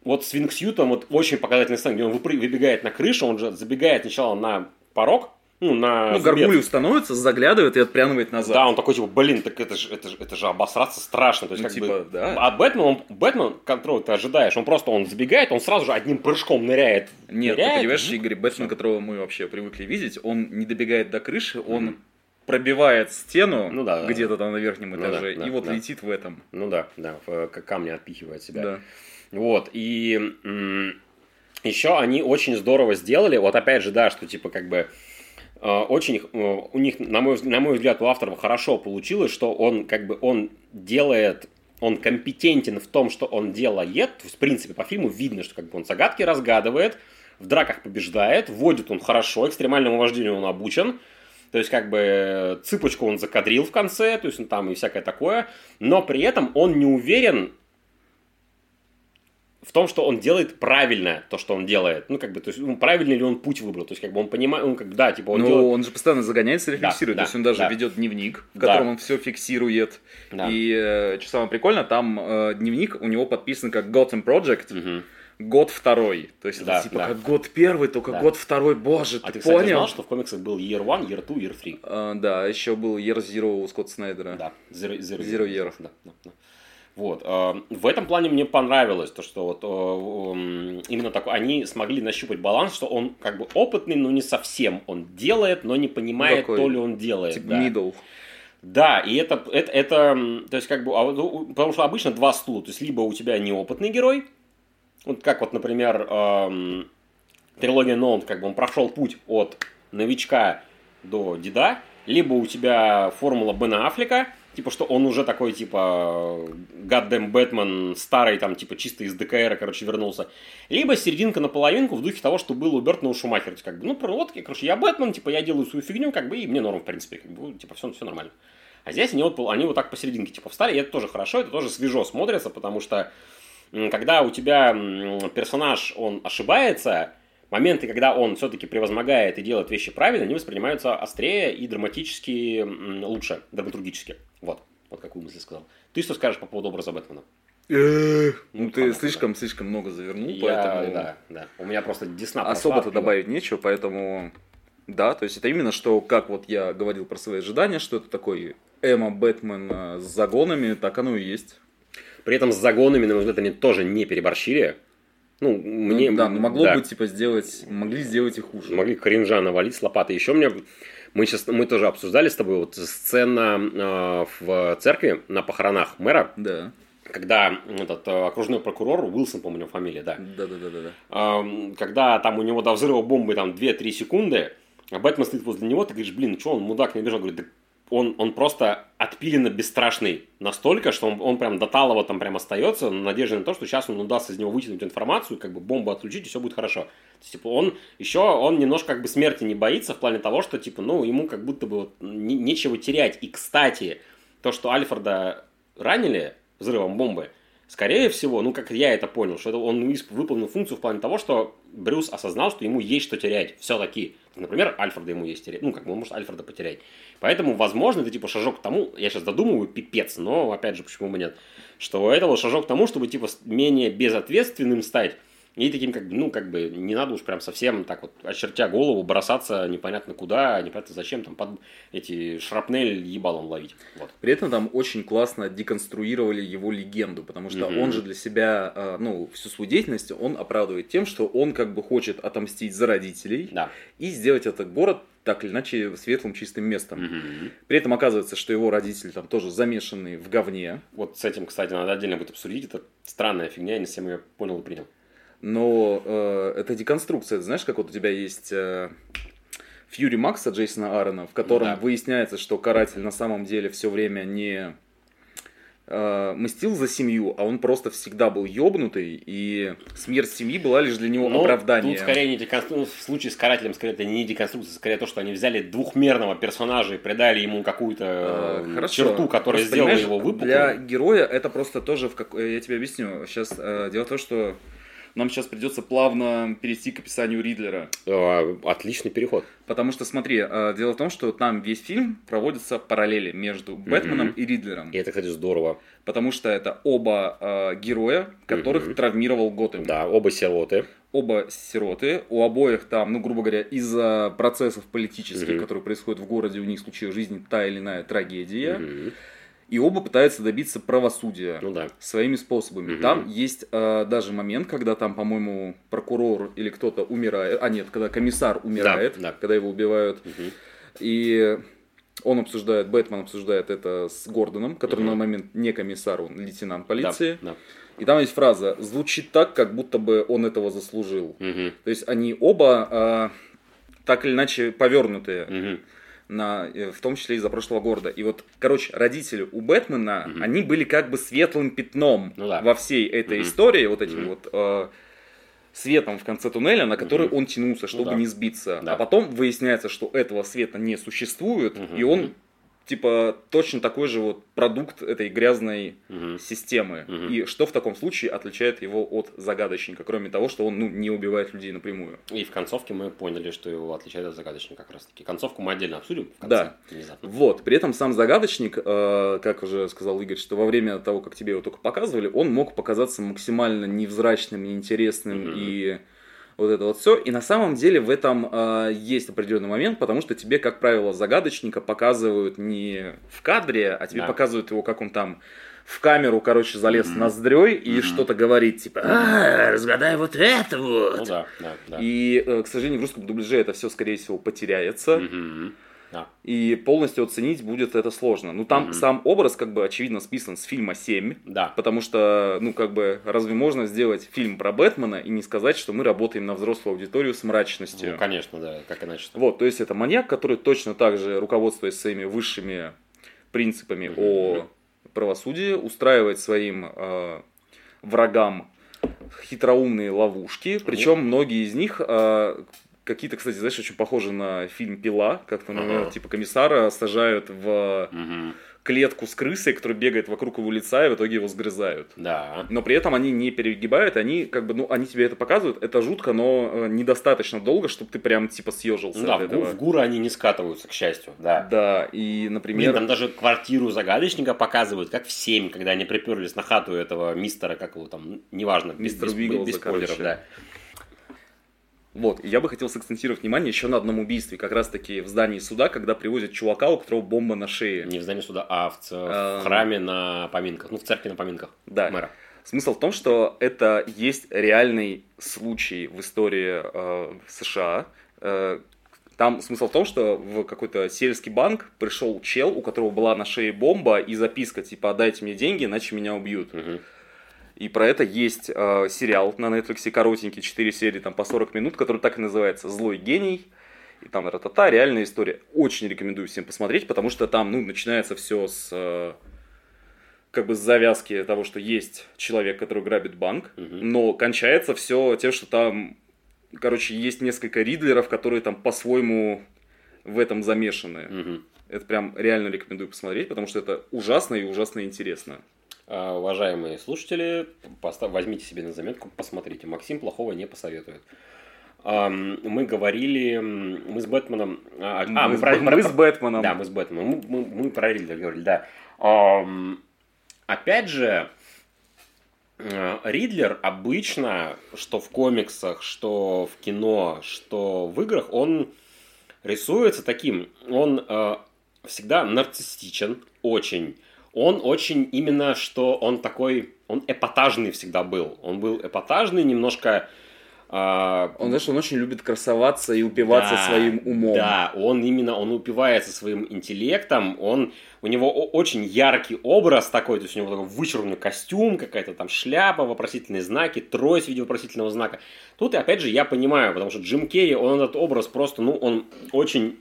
Вот с Винксьютом вот очень показательный сцена, где он выбегает на крышу, он же забегает сначала на порог, ну, на ну, горгулью становится, заглядывает и отпрянывает назад. Да, он такой, типа, блин, так это же, это же, это же обосраться страшно. То есть, ну, как типа, бы, да. А Бэтмен, он, Бэтмен, которого ты ожидаешь, он просто, он забегает, он сразу же одним прыжком ныряет. Нет, ныряет, ты понимаешь, Игорь, Бэтмен, которого мы вообще привыкли видеть, он не добегает до крыши, он mm-hmm. пробивает стену ну, да, где-то там на верхнем ну этаже, ну, да, и вот да. летит в этом. Ну да, да, в камни отпихивает себя. Да. Вот, и еще они очень здорово сделали, вот опять же, да, что типа как бы очень э, у них, на мой, на мой взгляд, у авторов хорошо получилось, что он как бы он делает он компетентен в том, что он делает. То есть, в принципе, по фильму видно, что как бы он загадки разгадывает, в драках побеждает, водит он хорошо, экстремальному вождению он обучен. То есть, как бы, цыпочку он закадрил в конце, то есть, ну, там и всякое такое. Но при этом он не уверен, в том, что он делает правильно то, что он делает. Ну, как бы, то есть, ну, правильный ли он путь выбрал. То есть, как бы он понимает, он как, да, типа, он Ну, делает... он же постоянно загоняется и рефлексирует. Да, то есть, он даже да. ведет дневник, в котором да. он все фиксирует. Да. И, э, что самое прикольное, там э, дневник у него подписан как Gotham Project. Угу. год второй. То есть Да, это типа да. как год первый, только Да. год второй. Боже, А ты, ты, кстати, понял? знал, что в комиксах был Year One, Year Two, Year Three? А, да, еще был Year Zero у Скотта Снайдера. Да, Zero, zero, Zero Year. Да, да, да. Вот. э, В этом плане мне понравилось то, что вот именно так они смогли нащупать баланс, что он как бы опытный, но не совсем. Он делает, но не понимает, Такой, то ли он делает. Типа да. middle. Да, и это, это, это, то есть, как бы, а потому что обычно два стула, то есть, либо у тебя неопытный герой, вот как вот, например, эм, трилогия Нолан, как бы он прошел путь от новичка до деда, либо у тебя формула Бена Аффлека, типа, что он уже такой, типа, гаддем Бэтмен, старый, там, типа, чисто из ДКР, короче, вернулся. Либо серединка на половинку в духе того, что было у Бертона у Шумахера. Как бы, ну, вот, короче, я Бэтмен, типа, я делаю свою фигню, как бы, и мне норм, в принципе, как бы, типа, все, все нормально. А здесь они вот, они вот так посерединке, типа, встали, и это тоже хорошо, это тоже свежо смотрится, потому что, когда у тебя персонаж, он ошибается, моменты, когда он все-таки превозмогает и делает вещи правильно, они воспринимаются острее и драматически лучше, драматургически. Вот, вот какую мысль сказал. Ты что скажешь по поводу образа Бэтмена? Ну, Ну, ты понятно, слишком, слишком много завернул, Я- поэтому да, да. У меня просто десна особо-то прошла, добавить нечего, поэтому да, то есть это именно что, как вот я говорил про свои ожидания, что это такой Эмма Бэтмен э, с загонами, так оно и есть. При этом с загонами, на мой взгляд, они тоже не переборщили. Ну, мне... Ну, да, но могло да. быть, типа, сделать, могли сделать и хуже. Могли кринжа навалить с лопаты. Еще мне... Мы сейчас, мы тоже обсуждали с тобой вот сцена э, в церкви на похоронах мэра, Да, когда этот э, окружной прокурор, Уилсон, по-моему, фамилия, да, да, да, да, да. да. Когда там у него до взрыва бомбы там 2-3 секунды, а Бэтмен стоит возле него, ты говоришь, блин, что он, мудак, не бежал? Говорит, да он, он просто отпиленно бесстрашный настолько, что он, он прям до талого там прям остается, в надежде на то, что сейчас он удастся из него вытянуть информацию, как бы бомбу отключить, и все будет хорошо. То есть, типа, он еще, он немножко как бы смерти не боится в плане того, что, типа, ну, ему как будто бы вот не- нечего терять. И, кстати, то, что Альфреда ранили взрывом бомбы, скорее всего, ну, как я это понял, что это он выполнил функцию в плане того, что Брюс осознал, что ему есть что терять все-таки. Например, Альфреда ему есть терять. Ну, как бы он может Альфреда потерять. Поэтому, возможно, это типа шажок к тому, я сейчас додумываю, пипец, но, опять же, почему бы нет, что это вот шажок к тому, чтобы, типа, менее безответственным стать, и таким, как бы, ну, как бы, не надо уж прям совсем так вот, очертя голову, бросаться непонятно куда, непонятно зачем, там, под эти шрапнель ебалом ловить. Вот. При этом там очень классно деконструировали его легенду, потому что Мгм. он же для себя, э, ну, всю свою деятельность он оправдывает тем, что он как бы хочет отомстить за родителей Да. и сделать этот город так или иначе светлым, чистым местом. Мгм. При этом оказывается, что его родители там тоже замешаны в говне, Вот с этим, кстати, надо отдельно будет обсудить. Это странная фигня, я не всем ее понял и принял. Но э, это деконструкция. Ты знаешь, как вот у тебя есть э, Фьюри Макса Джейсона Аарона, в котором Да. выясняется, что каратель на самом деле все время не э, мстил за семью, а он просто всегда был ёбнутый, и смерть семьи была лишь для него Ну, оправданием. Тут скорее не деконструкция, в случае с карателем, скорее это не деконструкция, скорее то, что они взяли двухмерного персонажа и придали ему какую-то Э, э, Хорошо. черту, которая Просто, сделала его выпуклым. Для героя это просто тоже в как... э, Я тебе объясню. Сейчас дело в том, что нам сейчас придется плавно перейти к описанию Ридлера. Э, Отличный переход. Потому что, смотри, э, дело в том, что там весь фильм проводится параллели между Бэтменом и Ридлером. И это, кстати, здорово. Потому что это оба э, героя, которых Мгм. травмировал Готэм. Да, оба сироты. Оба сироты. У обоих там, ну, грубо говоря, из-за процессов политических, Мгм. которые происходят в городе, у них случилась в жизни та или иная трагедия. Мгм. И оба пытаются добиться правосудия. Ну да. своими способами. Мгм. Там есть э, даже момент, когда там, по-моему, прокурор или кто-то умирает, а нет, когда комиссар умирает, да. когда его убивают, Мгм. и он обсуждает, Бэтмен обсуждает это с Гордоном, который Мгм. на момент не комиссар, он лейтенант полиции. Да, И там есть фраза, звучит так, как будто бы он этого заслужил. да. Мгм. То есть они оба э, так или иначе повернутые Мгм. На, э, в том числе из-за прошлого города. И вот, короче, родители у Бэтмена, Мгм. они были как бы светлым пятном Ну да. во всей этой Мгм. истории, вот этим Мгм. вот э, светом в конце туннеля, на который Мгм. он тянулся, чтобы да. не сбиться. Да. А потом выясняется, что этого света не существует, Мгм. и он типа точно такой же вот продукт этой грязной Мгм. системы. Мгм. И что в таком случае отличает его от загадочника, кроме того, что он ну, не убивает людей напрямую. И в концовке мы поняли, что его отличает от загадочника как раз таки. Концовку мы отдельно обсудим в конце. Да. Внезапно. Вот, при этом сам загадочник, э, как уже сказал Игорь, что во время того, как тебе его только показывали, он мог показаться максимально невзрачным, неинтересным Мгм. и вот это вот все. И на самом деле в этом э, есть определенный момент, потому что тебе, как правило, загадочника показывают не в кадре, а тебе Да. показывают его, как он там в камеру, короче, залез Мгм. ноздрёй и Мгм. что-то говорит, типа, а, разгадай вот это вот. Ну да, да, да. И, э, к сожалению, в русском дубляже это все, скорее всего, потеряется. Мгм. Да. И полностью оценить будет это сложно. Ну, там Мгм. сам образ, как бы, очевидно, списан с фильма 7. Да. Потому что, ну, как бы, разве можно сделать фильм про Бэтмена и не сказать, что мы работаем на взрослую аудиторию с мрачностью? Ну, конечно, да. Как иначе? Вот, то есть это маньяк, который точно так же, руководствуясь своими высшими принципами Мгм. о правосудии, устраивает своим э, врагам хитроумные ловушки. Причем многие из них э, какие-то, кстати, знаешь, очень похожи на фильм Пила, как-то, например, Ага. типа комиссара сажают в Мгм. клетку с крысой, которая бегает вокруг его лица, и в итоге его сгрызают. Да. Но при этом они не перегибают, они как бы, ну, они тебе это показывают, это жутко, но э, недостаточно долго, чтобы ты прям типа съежился Ну да, этого. в гуры они не скатываются, к счастью, да. Да, и, Блин, например, там даже квартиру загадочника показывают, как в 7, когда они приперлись на хату этого мистера, как его там, неважно, без, Мистер без, Уиглза, без спойлеров, короче. да. Вот, и я бы хотел сакцентировать внимание еще на одном убийстве, как раз таки в здании суда, когда привозят чувака, у которого бомба на шее. Не в здании суда, а в, ц- в А. храме на поминках, ну, в церкви на поминках Да. мэра. Смысл в том, что это есть реальный случай в истории э, США. Э, там смысл в том, что в какой-то сельский банк пришел чел, у которого была на шее бомба и записка типа «отдайте мне деньги, иначе меня убьют». Мгм. И про это есть э, сериал на Netflix, коротенький, 4 серии, там по 40 минут, который так и называется «Злой гений». И там ратата, реальная история. Очень рекомендую всем посмотреть, потому что там, ну, начинается все с э, как бы с завязки того, что есть человек, который грабит банк, Мгм. но кончается все тем, что там, короче, есть несколько ридлеров, которые там по-своему в этом замешаны. Мгм. Это прям реально рекомендую посмотреть, потому что это ужасно и ужасно интересно. А, уважаемые слушатели, возьмите себе на заметку, посмотрите. Максим плохого не посоветует. Мы говорили, мы с Бэтменом... А, а, мы, с, про- мы с Бэтменом. Да, мы с Бэтменом. Мы, мы- мы про Ридлера говорили, да. Ам, опять же, э, Ридлер обычно, что в комиксах, что в кино, что в играх, он рисуется таким. Он э, всегда нарциссичен, очень. Он очень именно, что он такой, он эпатажный всегда был. Он был эпатажный, немножко... э, Он, знаешь, он очень любит красоваться и упиваться да, своим умом. Да, он именно, он упивается своим интеллектом, он, у него очень яркий образ такой, то есть у него такой вычурный костюм, какая-то там шляпа, вопросительные знаки, трость в виде вопросительного знака. Тут, опять же, я понимаю, потому что Джим Керри, он этот образ просто, ну, он очень,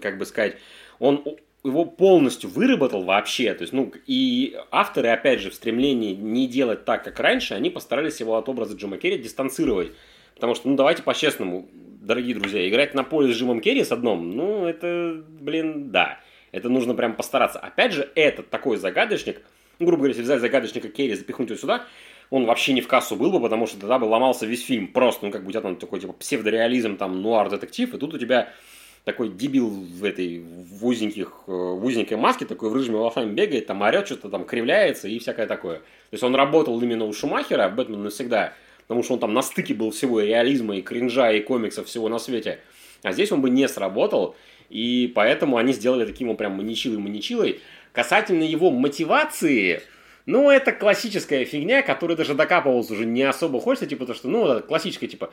как бы сказать, он его полностью выработал вообще, то есть, ну, и авторы, опять же, в стремлении не делать так, как раньше, они постарались его от образа Джима Керри дистанцировать. Потому что, ну, давайте по-честному, дорогие друзья, играть на поле с Джимом Керри с одном, ну, это, блин, да. Это нужно прям постараться. Опять же, этот такой загадочник, ну, грубо говоря, если взять загадочника Керри, запихнуть его сюда, он вообще не в кассу был бы, потому что тогда бы ломался весь фильм. Просто, ну, как бы у тебя там такой, типа, псевдореализм, там, нуар-детектив, и тут у тебя такой дебил в этой в узеньких, э, в узенькой маске, такой в рыжими волосами бегает, там орет, что-то там кривляется и всякое такое. То есть он работал именно у Шумахера, Бэтмен навсегда, потому что он там на стыке был всего и реализма, и кринжа, и комиксов, всего на свете. А здесь он бы не сработал, и поэтому они сделали таким вот прям маничилой-маничилой. Касательно его мотивации, ну, это классическая фигня, которая даже докапывался уже не особо хочется, типа, то, что, ну, классическая, типа,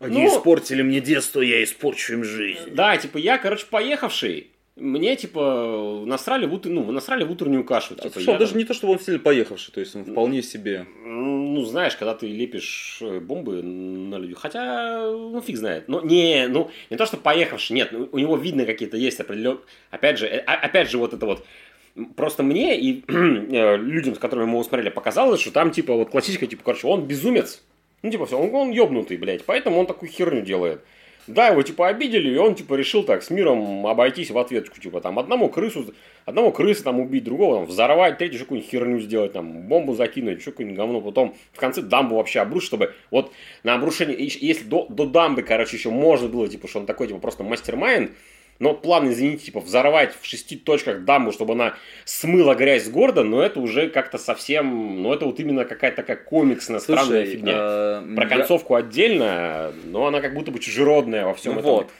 Они Ну- испортили мне детство, я испорчу им жизнь. да, типа, я, короче, поехавший, мне, типа, насрали в, утр- ну, насрали в утреннюю кашу. А, Типа, я даже там- не то, чтобы он сильно поехавший, то есть он вполне себе. Ну, знаешь, когда ты лепишь э, бомбы на людей. Хотя, ну, фиг знает. Но не, ну, не то, что поехавший, нет, ну, у него видно какие-то есть определенные... Опять же, э, а- опять же, вот это вот... Просто мне и э, людям, с которыми мы его смотрели, показалось, что там, типа, вот классическая, типа, короче, он безумец. Ну, типа, все, он, он ебнутый, блядь, поэтому он такую херню делает. Да, его типа обидели, и он типа решил так с миром обойтись в ответочку. Типа там одному крысу, одного крысы там убить, другого там взорвать, третью какую-нибудь херню сделать, там бомбу закинуть, еще какое-нибудь говно. Потом в конце дамбу вообще обрушить, чтобы вот на обрушение, если до, до дамбы, короче, еще можно было, типа, что он такой, типа, просто мастер-майнд, но план, извините, типа взорвать в шести точках дамбу, чтобы она смыла грязь с города, но это уже как-то совсем, ну это вот именно какая-то такая комиксная Слушай, странная фигня. э, Про я- концовку отдельно, но она как будто бы чужеродная во всем Ну этом. вот.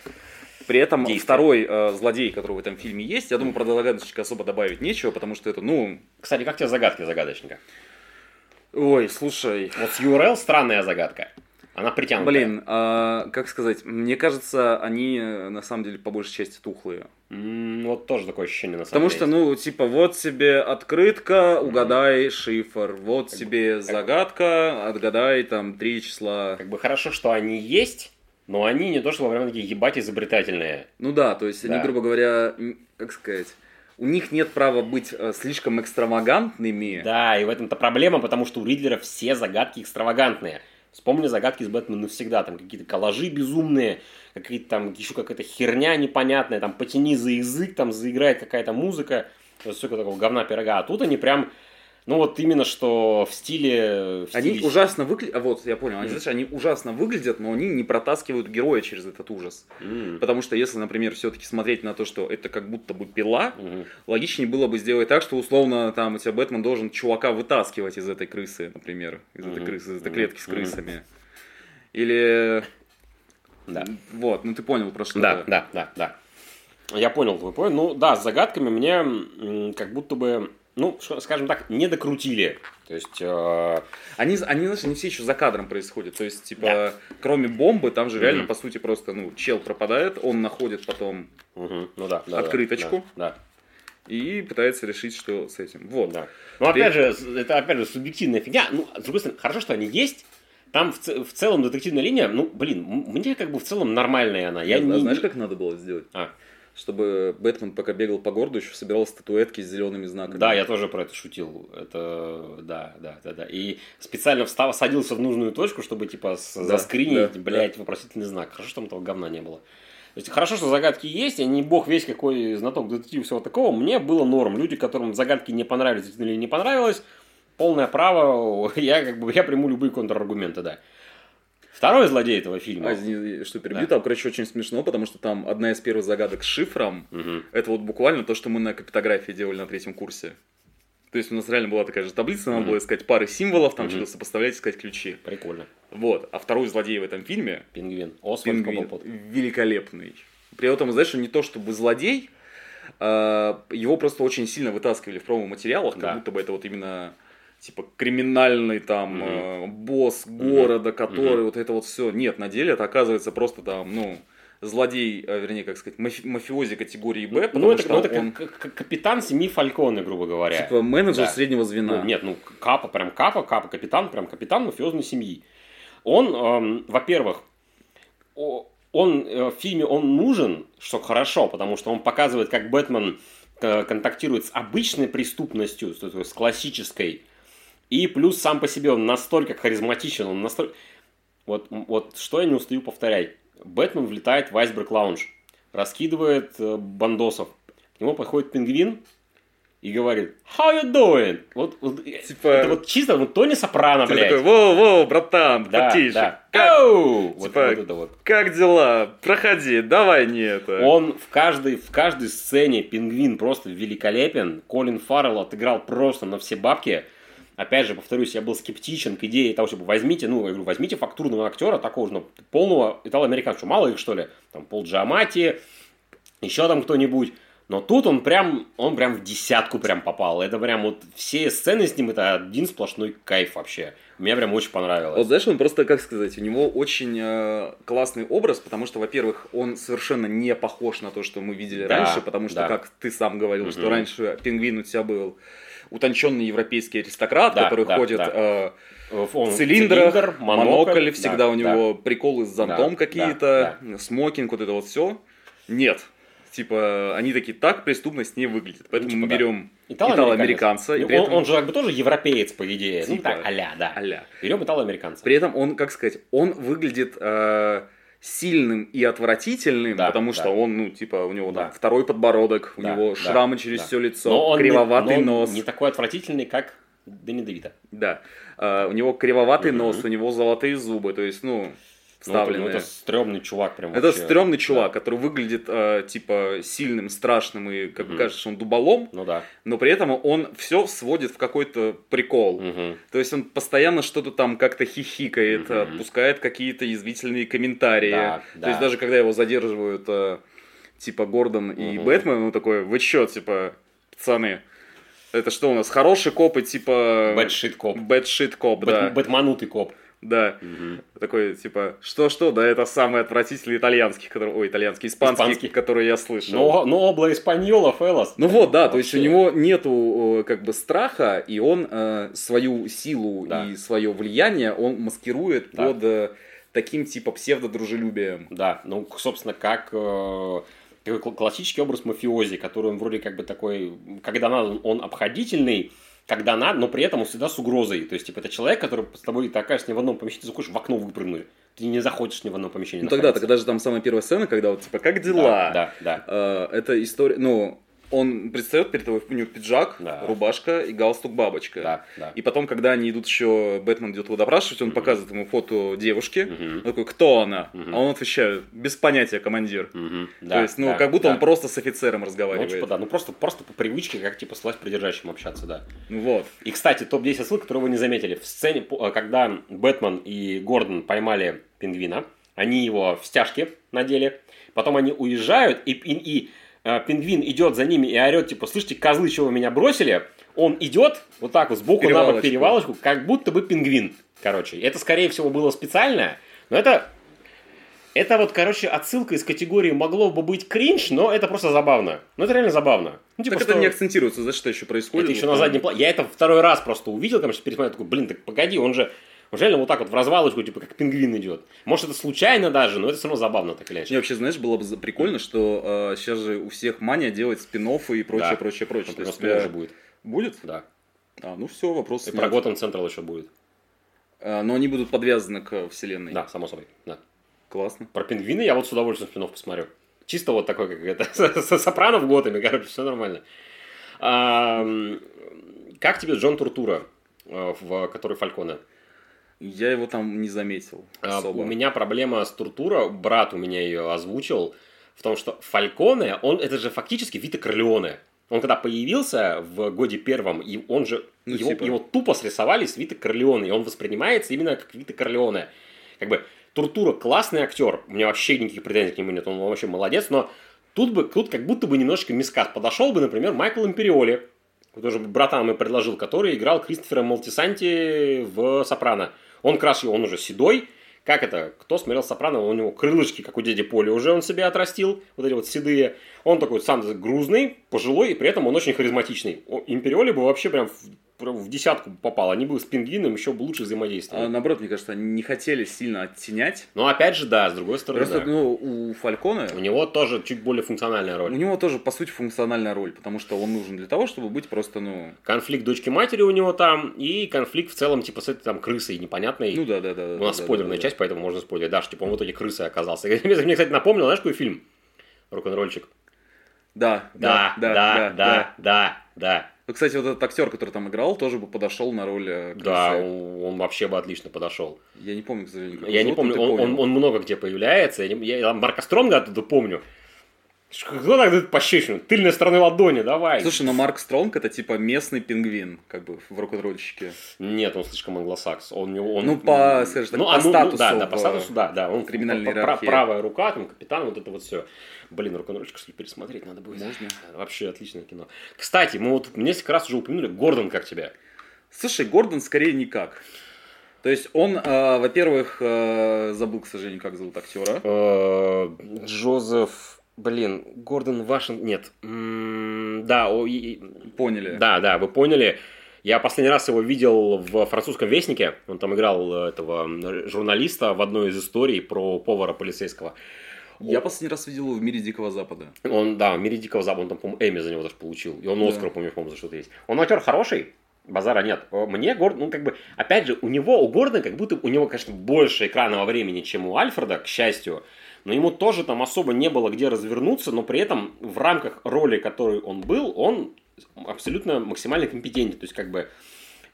При этом действии. второй э, злодей, который в этом фильме есть, я думаю, про загадочек особо добавить нечего, потому что это, ну... Кстати, как тебе загадки загадочника? Ой, слушай... Вот с URL странная загадка. Она притянутая. Блин, а, как сказать, мне кажется, они на самом деле по большей части тухлые. М, Вот тоже такое ощущение на самом Потому деле. что, ну, типа, вот тебе открытка, угадай шифр, вот тебе загадка, отгадай там три числа. Как бы хорошо, что они есть, но они не то, что прям такие ебать изобретательные. Ну да, то есть они, Да. грубо говоря, как сказать, у них нет права быть э, слишком экстравагантными. Да, и в этом-то проблема, потому что у Ридлера все загадки экстравагантные. Вспомни загадки из Бэтмена навсегда, там какие-то коллажи безумные, какие-то там еще какая-то херня непонятная, там потяни за язык, там заиграет какая-то музыка, столько такого говна пирога. А тут они прям, ну вот именно что в стиле... в Они стиле- ужасно выглядят, вот, я понял, они, знаешь, они ужасно выглядят, но они не протаскивают героя через этот ужас. М, Потому что если, например, все-таки смотреть на то, что это как будто бы пила, мгм. логичнее было бы сделать так, что условно там у тебя Бэтмен должен чувака вытаскивать из этой крысы, например, из этой Мгм. крысы, из этой Мгм. клетки с крысами. Или Да. вот, ну ты понял про что. Да, да, да, да. Я понял твой понял. Ну да, с загадками мне как будто бы, ну, скажем так, не докрутили. То есть, э, Они, они, знаешь, они все еще за кадром происходят. То есть, типа, Да. кроме бомбы, там же реально, Мгм. по сути, просто, ну, чел пропадает, он находит потом мгм, ну да, да, да, Открыточку. Да, и пытается решить, что с этим. Вот. да. Но опять же, с- это опять же субъективная фигня. Ну, с другой стороны, хорошо, что они есть. Там в, в целом детективная линия, ну, блин, мне как бы в целом нормальная она. Я А не, знаешь, как надо было сделать? А. Чтобы Бэтмен, пока бегал по городу, еще собирал статуэтки с зелеными знаками. Да, я тоже про это шутил. Это, да, да, да, да. И специально встал, садился в нужную точку, чтобы, типа, с- Да, заскринить, да, блядь, вопросительный знак. Хорошо, что там этого говна не было. То есть, хорошо, что загадки есть, я не бог весь какой знаток детектива всего такого. Мне было норм. Люди, которым загадки не понравились или не понравилось, полное право, я как бы, я приму любые контраргументы, да. Второй злодей этого фильма. А, что перебью, Да. там, короче, очень смешно, потому что там одна из первых загадок с шифром, Мгм. это вот буквально то, что мы на капитографии делали на третьем курсе. То есть у нас реально была такая же таблица, надо Мгм. было искать пары символов, там Мгм. что-то сопоставлять, искать ключи. Прикольно. Вот. А второй злодей в этом фильме Пингвин. Освальд Пингвин. Великолепный. При этом, знаешь, не то чтобы злодей, а, его просто очень сильно вытаскивали в промо-материалах, как Да. будто бы это вот именно типа криминальный там Мгм. э, босс города, который вот это вот все. Нет, на деле это оказывается просто там, ну, злодей, э, вернее, как сказать, мафи- мафиози категории Б, потому Ну, это, что ну, это он капитан семьи Фальконы, грубо говоря. типа менеджер Да. среднего звена. Ну, нет, ну, капа, прям капа, капа, капитан, прям капитан мафиозной семьи. Он, эм, во-первых, он э, в фильме он нужен, что хорошо, потому что он показывает, как Бэтмен э, контактирует с обычной преступностью, с классической, и плюс сам по себе он настолько харизматичен, он настолько... Вот, вот что я не устаю повторять. Бэтмен влетает в айсберг лаунж, раскидывает э, бандосов. К нему подходит пингвин и говорит «How you doing?» Вот, вот, э, Типа- это вот чисто вот Тони Сопрано, Ты блядь. такой, воу-воу, братан, да, потише. да. Как, Оу! Вот, Типа, вот это вот. как дела? Проходи, давай не это. Он в каждой, в каждой сцене пингвин просто великолепен. Колин Фаррелл отыграл просто на все бабки. Опять же, повторюсь, я был скептичен к идее того, чтобы возьмите, ну, я говорю, возьмите фактурного актера, такого же, ну, полного итало-американца. Мало их, что ли? Там, Пол Джамати, еще там кто-нибудь. Но тут он прям, он прям в десятку прям попал. Это прям вот все сцены с ним, это один сплошной кайф вообще. Мне прям очень понравилось. Вот знаешь, он просто, как сказать, у него очень э, классный образ, потому что, во-первых, он совершенно не похож на то, что мы видели Да, раньше, потому что, да. как ты сам говорил, Мгм. что раньше пингвин у тебя был утонченный европейский аристократ, Да, который да, ходит да. э, Он в цилиндрах, цилиндр, монокль, всегда да, у него приколы с зонтом Да, какие-то, смокинг, вот это вот все. Нет. Типа, они такие, так преступность не выглядит. Поэтому типа, мы да. берем Итало-американец. итало-американца. и Ну, он, этом- он же как бы тоже европеец, по идее. ну, Типа. так, а-ля, да. а-ля. Берем итало-американца. При этом он, как сказать, он выглядит э, сильным и отвратительным, Да, потому да. что он, ну, типа, у него Да. там второй подбородок, у Да, него да, шрамы через да. все лицо, Но он не- кривоватый но он нос. Не такой отвратительный, как Дэнни Девита. Да. А, у него кривоватый Мгм. нос, у него золотые зубы, то есть, ну, Ну, блин, вставленные. ну, это стрёмный чувак прям Это вообще. стрёмный чувак, который выглядит, э, типа, сильным, страшным, и, как бы, Мгм. кажется, он дуболом, Ну да. но при этом он все сводит в какой-то прикол. Мгм. То есть он постоянно что-то там как-то хихикает, Мгм. отпускает какие-то язвительные комментарии. Да, То да. есть даже когда его задерживают, э, типа, Гордон и Мгм. Бэтмен, он такой, вы чё, типа, пацаны, это что у нас, хороший коп и, типа... Shit коп. Shit коп, да. Бэтманутый коп. Да. Мгм. Такой, типа, что-что, да, это самый отвратительный итальянский, который... Ой, итальянский, испанский, Испанский. который я слышал. Но, но обла испаньола, Фелос. Ну вот, да, то есть у Вообще. него нету как бы страха, и он э, свою силу Да. и свое влияние он маскирует Да. под э, таким типа псевдодружелюбием. Да, ну, собственно, как э, классический образ мафиози, который он вроде как бы такой, когда надо, он обходительный, когда надо, но при этом он всегда с угрозой. То есть, типа, это человек, который с тобой ты окажешься не в одном помещении, ты захочешь в окно выпрыгнуть. Ты не заходишь ни в одном помещении. Ну тогда, тогда же там самая первая сцена, когда вот типа как дела? Да, да, да. Э, это история, ну он предстает перед тобой, у него пиджак, Да. рубашка и галстук бабочка. Да, да. И потом, когда они идут еще, Бэтмен идет его допрашивать, он Мгм. показывает ему фото девушки. Мгм. Он такой, кто она? Мгм. А он отвечает, без понятия, командир. То Да, есть, ну, да, как будто да. он просто с офицером Ну, разговаривает. типа, да, ну просто, просто по привычке, как типа с власть придержащим общаться, да. Ну вот. И, кстати, топ-10 ссылок, которые вы не заметили. В сцене, э, когда Бэтмен и Гордон поймали пингвина, они его в стяжке надели, потом они уезжают, и, и, и, пингвин идет за ними и орет, типа, слышите, козлы, чего вы меня бросили? Он идет вот так вот сбоку на бок Перевалочку. как будто бы пингвин, короче. Это, скорее всего, было специально, но это... Это вот, короче, отсылка из категории могло бы быть кринж, но это просто забавно. Ну, это реально забавно. Ну, типа, так это что- не акцентируется, за что еще происходит. это еще на заднем плане. Я это второй раз просто увидел, конечно, пересмотрел, такой, блин, так погоди, он же он реально вот так вот в развалочку, типа, как пингвин идет. Может, это случайно даже, но это все равно забавно, так или иначе. Не, вообще, знаешь, было бы прикольно, что сейчас же у всех мания делать спин и прочее, Да. прочее, прочее. Нас есть, э, уже будет. Будет? Да. А, ну все, вопрос И снят. про Готэм Централ еще будет. А, но они будут подвязаны к вселенной. Да, само собой. Да. Классно. Про пингвины я вот с удовольствием спинов посмотрю. Чисто вот такой, как это, со сопрано в Готэме, короче, все нормально. А, как тебе Джон Туртура, э, в который Фальконе? Я его там не заметил А, особо. У меня проблема с Туртура, брат у меня ее озвучил, в том, что Фальконе, он, это же фактически Вита Корлеоне. Он когда появился в годе первом, и он же, Ну, его, типа. его тупо срисовали с Вита Корлеоне, и он воспринимается именно как Вита Корлеоне. Как бы Туртура классный актер, у меня вообще никаких претензий к нему нет, он вообще молодец, но тут бы, тут как будто бы немножечко мискас. Подошел бы, например, Майкл Империоли, тоже братан мой предложил, который играл Кристофера Малтисанти в «Сопрано». Он раз, он уже седой, как это, кто смотрел «Сопрано», у него крылышки, как у дяди Поли, уже он себе отрастил, вот эти вот седые. Он такой сам грузный, пожилой, и при этом он очень харизматичный. Империоли бы вообще прям в, десятку попал, они бы с пингвином еще бы лучше взаимодействовали. А, наоборот, мне кажется, они не хотели сильно оттенять. Но опять же, да, с другой стороны, Просто, да. ну, у Фалькона, У него тоже чуть более функциональная у роль. него тоже, по сути, функциональная роль, потому что он нужен для того, чтобы быть просто, ну... Конфликт дочки-матери у него там, и конфликт в целом, типа, с этой там крысой непонятной. Ну да, да, да. У нас да, спойлерная да, да. часть, поэтому можно спойлерить. Да, что типа он в итоге крысой оказался. Мне, кстати, напомнил, знаешь, какой фильм? Рок-н-ролльчик. Да, Да, да, да, да, да, да. Ну, кстати, вот этот актер, который там играл, тоже бы подошел на роль э, Да, он, он вообще бы отлично подошел. Я не помню, к сожалению. как Я его не зовут, помню, он, он, он много где появляется. Я, не- я Марка Стронга оттуда помню. Кто так дает пощечину? Тыльной стороной ладони, давай. Слушай, но Марк Стронг это типа местный пингвин, как бы в рок-н-ролльщике. Нет, он слишком англосакс. Он, не- он, Ну, по, скажем так, ну, по а, ну, ну, статусу да, да, по статусу, да, да. Он пра- иерархии. правая рука, там, капитан, вот это вот все. Блин, рок-н-ролльчик, что ли, пересмотреть надо будет. Можно. Вообще отличное кино. Кстати, мы вот несколько раз уже упомянули, Гордон как тебя? Слушай, Гордон скорее никак. То есть он, э, во-первых, э, забыл, к сожалению, как зовут актера. Э, Джозеф, блин, Гордон Вашингтон, нет. М, Да, о, и- и- Поняли. да, да, вы поняли. Я последний раз его видел в французском вестнике. Он там играл э, этого журналиста в одной из историй про повара полицейского. Я последний раз видел его в мире Дикого Запада. Он, да, в мире Дикого Запада, он там, по-моему, Эми за него даже получил. И он Да. Оскар, по-моему, по-моему, за что-то есть. Он актер хороший, Базара нет. Мне Гордон, ну, как бы, опять же, у него, у Гордона, как будто у него, конечно, больше экранного времени, чем у Альфреда, к счастью. Но ему тоже там особо не было где развернуться, но при этом в рамках роли, которой он был, он абсолютно максимально компетентен. То есть, как бы,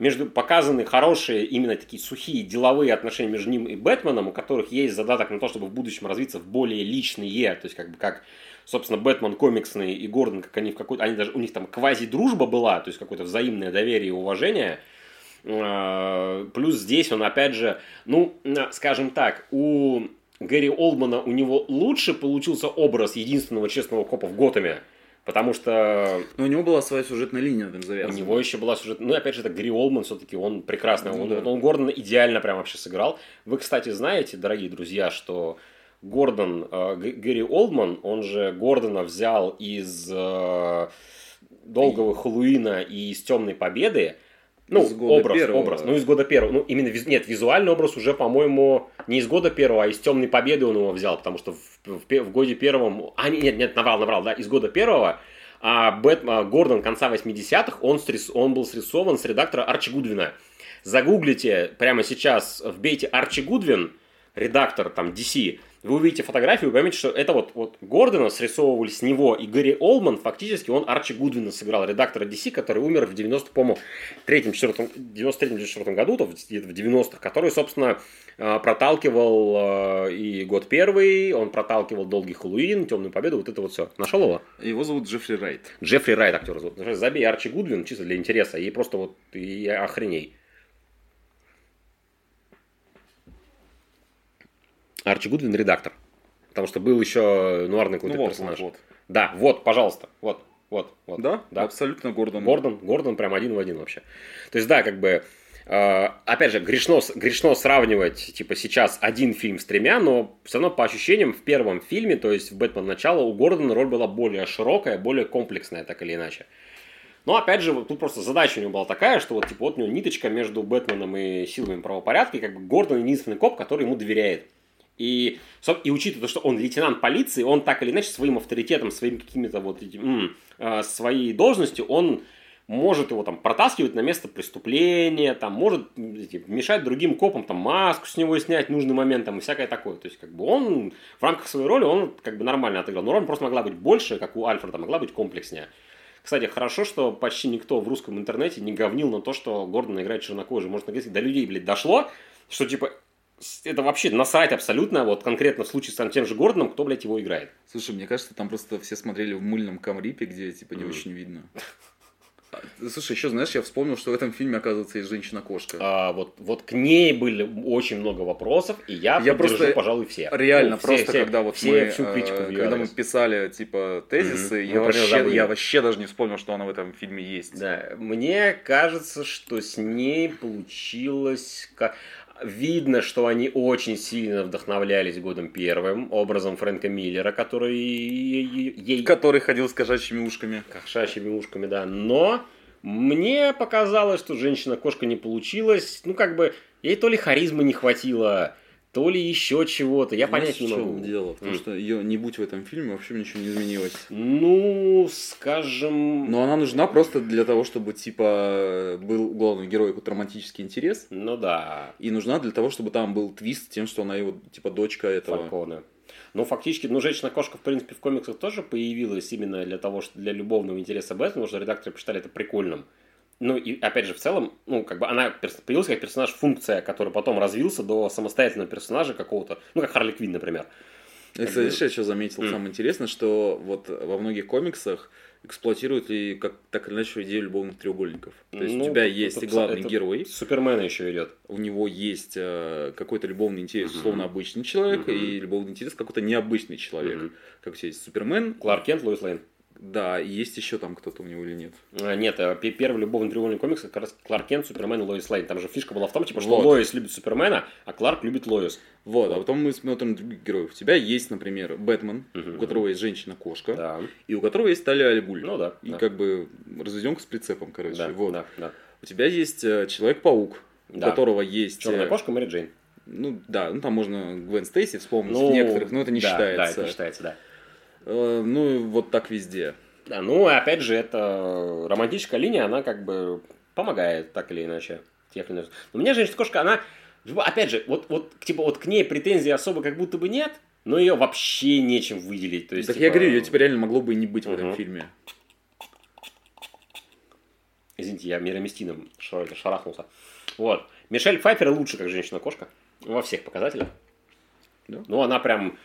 между показаны хорошие, именно такие сухие деловые отношения между ним и Бэтменом, у которых есть задаток на то, чтобы в будущем развиться в более личные, то есть как бы как собственно, Бэтмен комиксный и Гордон, как они в какой-то, они даже, у них там квази-дружба была, то есть какое-то взаимное доверие и уважение. А, плюс здесь он, опять же, ну, скажем так, у Гэри Олдмана у него лучше получился образ единственного честного копа в Готэме, Потому что... Но у него была своя сюжетная линия там завязана. У него еще была сюжетная... Ну, опять же, это Гэри Олман все-таки, он прекрасный. Ну, он, да. он Гордона идеально прям вообще сыграл. Вы, кстати, знаете, дорогие друзья, что Гордон, э, Гэри Олдман, он же Гордона взял из э, Долгого Хэллоуина и из Темной Победы. Ну, из года образ, первого. образ. Ну, из года первого. Ну, именно, нет, визуальный образ уже, по-моему, не из года первого, а из Темной Победы он его взял, потому что в, в, в годе первом... А, нет, нет, наврал, наврал, да, из года первого а Бэт, а, Гордон конца 80-х, он, срис, он был срисован с редактора Арчи Гудвина. Загуглите прямо сейчас, вбейте Арчи Гудвин, редактор там DC, вы увидите фотографию, вы поймете, что это вот, вот Гордона срисовывали с него, и Гэри Олман, фактически он Арчи Гудвина сыграл, редактора DC, который умер в 90, по-моему, 93-94 году, то в 90-х, который, собственно, э, проталкивал э, и год первый, он проталкивал Долгий Хэллоуин, Темную Победу, вот это вот все. Нашел его? Его зовут Джеффри Райт. Джеффри Райт актер зовут. Забей Арчи Гудвин, чисто для интереса, и просто вот и охреней. Арчи Гудвин редактор. Потому что был еще нуарный какой-то ну, вот, персонаж. Вот, вот. Да, вот, пожалуйста, вот, вот, вот. Да, да. абсолютно Гордон. Гордон, Гордон прям один в один вообще. То есть, да, как бы, э, опять же, грешно, грешно сравнивать, типа, сейчас один фильм с тремя, но все равно по ощущениям в первом фильме, то есть в «Бэтмен. Начало», у Гордона роль была более широкая, более комплексная, так или иначе. Но опять же, тут просто задача у него была такая, что вот типа вот у него ниточка между Бэтменом и силами правопорядка, и как бы Гордон единственный коп, который ему доверяет. И, и учитывая то, что он лейтенант полиции, он так или иначе своим авторитетом, своим какими-то вот этим, э, своей должностью, он может его там протаскивать на место преступления, там, может мешать другим копам, там, маску с него снять в нужный момент, там, и всякое такое. То есть, как бы он в рамках своей роли, он как бы нормально отыграл. Но роль просто могла быть больше, как у Альфреда, могла быть комплекснее. Кстати, хорошо, что почти никто в русском интернете не говнил на то, что Гордон играет чернокожий. Может, наконец до людей, блядь, дошло, что, типа, это вообще насрать абсолютно, вот конкретно в случае с тем же Гордоном, кто, блядь, его играет. Слушай, мне кажется, там просто все смотрели в мыльном камрипе, где, типа, не mm. очень видно. А, слушай, еще знаешь, я вспомнил, что в этом фильме, оказывается, есть женщина-кошка. А, вот, вот к ней были очень много вопросов, и я, я просто, пожалуй, все. Реально, ну, все, просто все, когда вот все, мы, всю критику э, когда мы писали, типа, тезисы, mm-hmm. я, вообще, я вообще даже не вспомнил, что она в этом фильме есть. Да, мне кажется, что с ней получилось... Видно, что они очень сильно вдохновлялись годом первым, образом Фрэнка Миллера, который ей... Который ходил с кошачьими ушками. Кошачьими ушками, да. Но мне показалось, что женщина-кошка не получилась. Ну, как бы, ей то ли харизмы не хватило, то ли еще чего-то. Я понять не могу. дело, потому mm. что ее не будь в этом фильме, вообще ничего не изменилось. Ну, скажем... Но она нужна просто для того, чтобы, типа, был у главного героя какой-то романтический интерес. Ну да. И нужна для того, чтобы там был твист тем, что она его, типа, дочка этого... Фалькона. Ну, фактически, ну, женщина-кошка, в принципе, в комиксах тоже появилась именно для того, что для любовного интереса Бэтмена, потому что редакторы посчитали это прикольным. Ну, и опять же, в целом, ну, как бы она появилась как персонаж-функция, который потом развился до самостоятельного персонажа какого-то, ну, как Харли Квинн, например. Это, знаешь, я что заметил, mm. самое интересное, что вот во многих комиксах эксплуатируют и как так или иначе идею любовных треугольников. То есть ну, у тебя есть и главный это герой. Супермена еще идет. У него есть э, какой-то любовный интерес, mm-hmm. условно обычный человек, mm-hmm. и любовный интерес какой-то необычный человек. Mm-hmm. Как у тебя есть Супермен. Кларк Кент, Луис Лейн. Да, есть еще там кто-то у него или нет? А, нет, э, первый любовный треугольник комикса как раз Кларк Кент, Супермен и Лоис Лейн. Там же фишка была в том, типа, что вот. Лоис любит Супермена, а Кларк любит Лоис. Вот, а потом мы смотрим других героев. У тебя есть, например, Бэтмен, угу. у которого есть женщина-кошка, да. и у которого есть Талия Альгуль. Ну да. И да. как бы разведенка с прицепом, короче. Да, вот. да, да. У тебя есть э, Человек-паук, да. у которого есть... Черная э, кошка Мэри Джейн. Ну да, ну там можно Гвен Стейси вспомнить ну, некоторых, но это не да, считается. Да, это не считается, да. Ну, вот так везде. Да, ну, опять же, это романтическая линия, она как бы помогает, так или иначе. Тех или иных. Но у меня женщина-кошка, она, опять же, вот, вот, типа, вот к ней претензий особо как будто бы нет, но ее вообще нечем выделить. То есть, Так типа, я говорю, ее типа реально могло бы и не быть в этом фильме. Извините, я мироместином шар- шарахнулся. Вот. Мишель Пфайфер лучше, как женщина-кошка. Во всех показателях. Да? Ну, она прям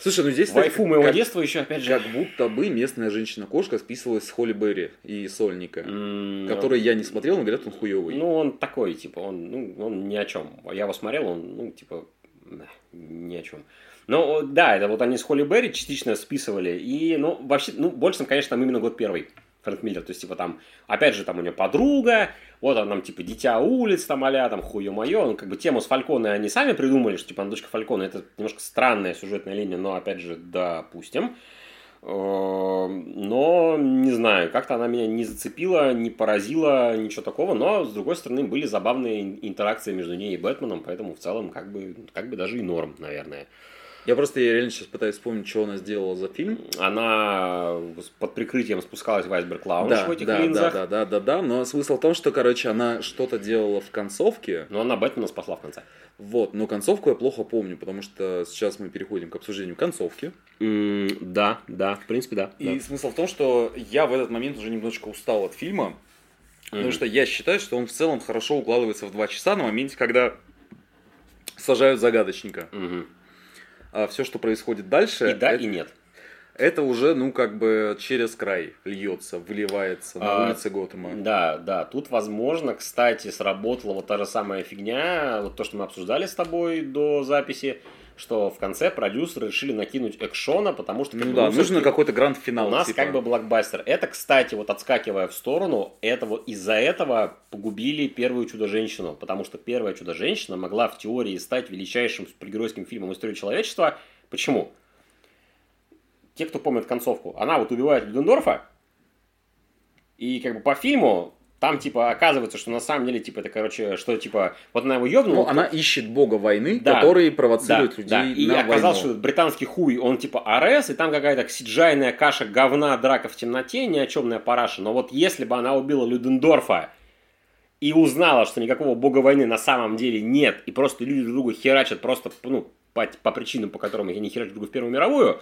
Слушай, ну здесь, вайфу моего как, детства еще, опять же. как будто бы местная женщина-кошка списывалась с Холли Берри и Сольника, М, который я не смотрел, но говорят, он хуёвый. Ну, он такой, типа, он, ну, он ни о чем. Я его смотрел, он, ну, типа, ни о чем. Ну, да, это вот они с Холли Берри частично списывали. И, ну, вообще, ну, больше там, конечно, там именно год первый. Фрэнк Миллер, то есть, типа, там, опять же, там у нее подруга, вот она, там, типа, дитя улиц, там, а там, хуе мое, ну, как бы, тему с Фальконой они сами придумали, что, типа, она дочка Фалькона, это немножко странная сюжетная линия, но, опять же, допустим. Э, Но, не знаю, как-то она меня не зацепила, не поразила, ничего такого, но, с другой стороны, были забавные ин- интеракции между ней и Бэтменом, поэтому, в целом, как бы, как бы даже и норм, наверное. Я просто я реально сейчас пытаюсь вспомнить, что она сделала за фильм. Она под прикрытием спускалась в Айсберг Лаунж Да, в этих да, да, линзах, да, да, да, да, но смысл в том, что, короче, она что-то делала в концовке, но она Бэтмена спасла в конце. вот, но концовку я плохо помню, потому что сейчас мы переходим к обсуждению концовки. да, да, в принципе, да. И смысл в том, что я в этот момент уже немножечко устал от фильма, потому что я считаю, что он в целом хорошо укладывается в два часа на моменте, когда сажают загадочника. А все, что происходит дальше, И да, это, и нет. это уже, ну, как бы через край льется, выливается на А, улице Готэма. Да, да, тут, возможно, кстати, сработала вот та же самая фигня, вот то, что мы обсуждали с тобой до записи, что в конце продюсеры решили накинуть экшона, потому что... как Ну бы, да, ну, нужно какой-то гранд-финал. У нас типа. как бы блокбастер. Это, кстати, вот отскакивая в сторону, это вот из-за этого погубили первую Чудо-женщину, потому что первая Чудо-женщина могла в теории стать величайшим супергеройским фильмом истории человечества. Почему? Те, кто помнит концовку, она вот убивает Людендорфа, и как бы по фильму там, типа, оказывается, что на самом деле, типа, это, короче, что, типа, вот она его ёбнула. Ну, она ищет бога войны, Да, который провоцирует да, людей да. И на оказалось, войну. что британский хуй, он типа АРС, и там какая-то сиджайная каша говна, драка в темноте, ни о чемная параша. Но вот если бы она убила Людендорфа и узнала, что никакого бога войны на самом деле нет, и просто люди друг друга херачат просто, ну, по, по причинам, по которым они херачат друг друга в Первую мировую,